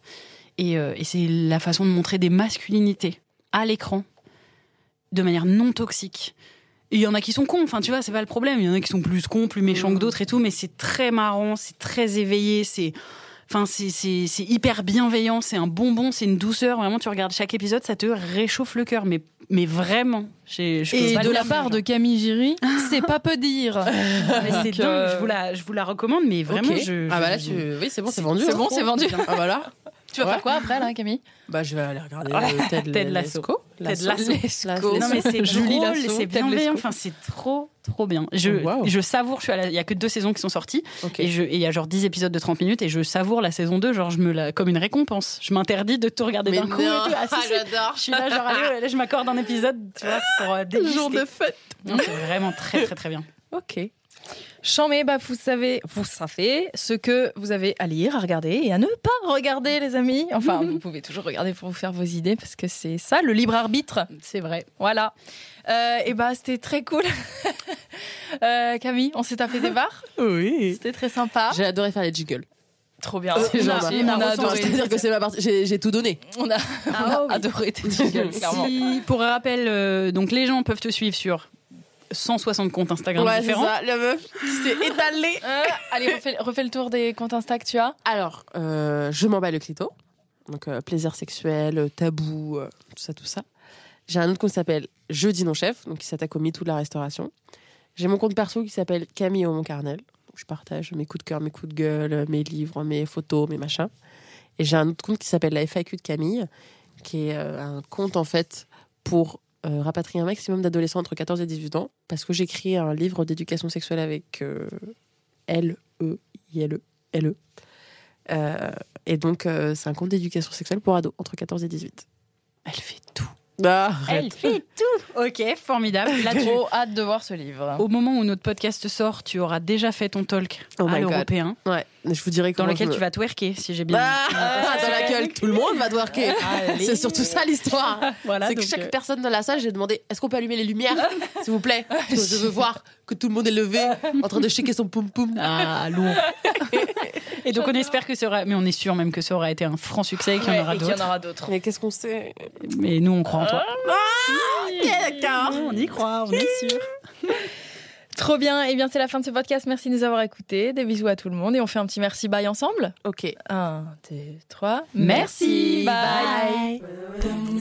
Et, euh, et c'est la façon de montrer des masculinités à l'écran de manière non toxique. Il y en a qui sont cons, enfin tu vois, c'est pas le problème. Il y en a qui sont plus cons, plus méchants que d'autres et tout, mais c'est très marrant, c'est très éveillé, c'est. Enfin, c'est- c'est c'est hyper bienveillant, c'est un bonbon, c'est une douceur. Vraiment, tu regardes chaque épisode, ça te réchauffe le cœur, mais, mais vraiment. J'ai- je peux Et pas de la part de Camille Giry, c'est pas peu dire. Mais c'est dingue, euh, je vous, la, je vous la recommande, mais vraiment, je. Ah bah là, tu... oui, c'est bon, c'est C'est- vendu. c'est bon, c'est vendu. Ah bah là. Tu vas Ouais. faire quoi après, là, Camille? Bah, je vais aller regarder Ouais. euh, Ted, Ted Lasso. Lasso. Lasso. Non mais c'est drôle, c'est Ted bienveillant, enfin c'est trop trop bien. Je, Oh, wow. je savoure, je suis à la- il y a que deux saisons qui sont sorties et je- et il y a genre 10 épisodes de 30 minutes et je savoure la saison 2 genre je me la comme une récompense. Je m'interdis de tout regarder d'un coup et non, tout. Ah, si, si. j'adore. Je suis là genre allez, là, je m'accorde un épisode, tu vois, pour euh, déguster. Jour de fête. C'est vraiment très très très bien. Ok. Chambé, bah vous savez, vous savez ce que vous avez à lire, à regarder et à ne pas regarder, les amis. Enfin, vous pouvez toujours regarder pour vous faire vos idées parce que c'est ça le libre arbitre. C'est vrai. Voilà. Euh, et bah c'était très cool. Euh, Camille, on s'est tapé des barres. Oui. C'était très sympa. J'ai adoré faire les jingles. Trop bien. C'est On genre, a- bah, on a on a adoré. C'est-à-dire que c'est ma partie. J'ai tout donné. On a, on a Ah oui. adoré tes jingles, clairement. Si, pour rappel, euh, donc les gens peuvent te suivre sur 160 comptes Instagram Ouais, c'est différents. ça. La meuf qui s'est étalée. Euh, allez, refais, refais le tour des comptes Insta que tu as. Alors, euh, je m'en bats le clito. Donc, euh, plaisir sexuel, tabou, euh, tout ça, tout ça. J'ai un autre compte qui s'appelle Jeudi non chef, donc qui s'attaque au MeToo de la restauration. J'ai mon compte perso qui s'appelle Camille au mon carnel. où je partage mes coups de cœur, mes coups de gueule, mes livres, mes photos, mes machins. Et j'ai un autre compte qui s'appelle la FAQ de Camille, qui est euh, un compte en fait pour euh, rapatrier un maximum d'adolescents entre 14 et 18 ans, parce que j'écris un livre d'éducation sexuelle avec euh, L, E, I, L, E, L, E. Euh, et donc, euh, c'est un compte d'éducation sexuelle pour ados entre 14 et 18. Elle fait tout. Ah, Elle fait tout. Ok, formidable. Là, tu- Trop hâte de voir ce livre. au moment où notre podcast sort, tu auras déjà fait ton talk Oh à l'européen, Ouais, je vous dirai dans lequel me- tu vas twerker, si j'ai bien. Ah, dans laquelle tout le monde va twerker. C'est surtout ça l'histoire. Voilà, c'est que chaque euh, personne dans la salle, j'ai demandé est-ce qu'on peut allumer les lumières, s'il vous plaît? Parce que Je veux voir que tout le monde est levé, en train de shaker son poum poum. Ah, lourd. Et donc on espère que ça aura, mais on est sûr même que ça aura été un franc succès et qu'il y en Ouais, aura y en d'autres. aura d'autres. Mais qu'est-ce qu'on sait? Mais nous on croit en toi. d'accord. On y croit, on est sûr. Trop bien. Et bien, c'est la fin de ce podcast. Merci de nous avoir écoutés. Des bisous à tout le monde. Et on fait un petit merci bye ensemble. Ok. Un, deux, trois. Merci, Bye.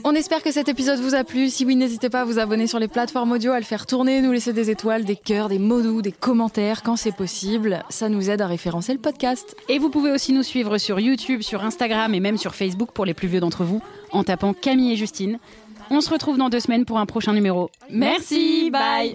On espère que cet épisode vous a plu. Si oui, n'hésitez pas à vous abonner sur les plateformes audio, à le faire tourner, nous laisser des étoiles, des cœurs, des mots doux, des commentaires quand c'est possible. Ça nous aide à référencer le podcast. Et vous pouvez aussi nous suivre sur YouTube, sur Instagram et même sur Facebook pour les plus vieux d'entre vous en tapant Camille et Justine. On se retrouve dans deux semaines pour un prochain numéro. Merci, bye.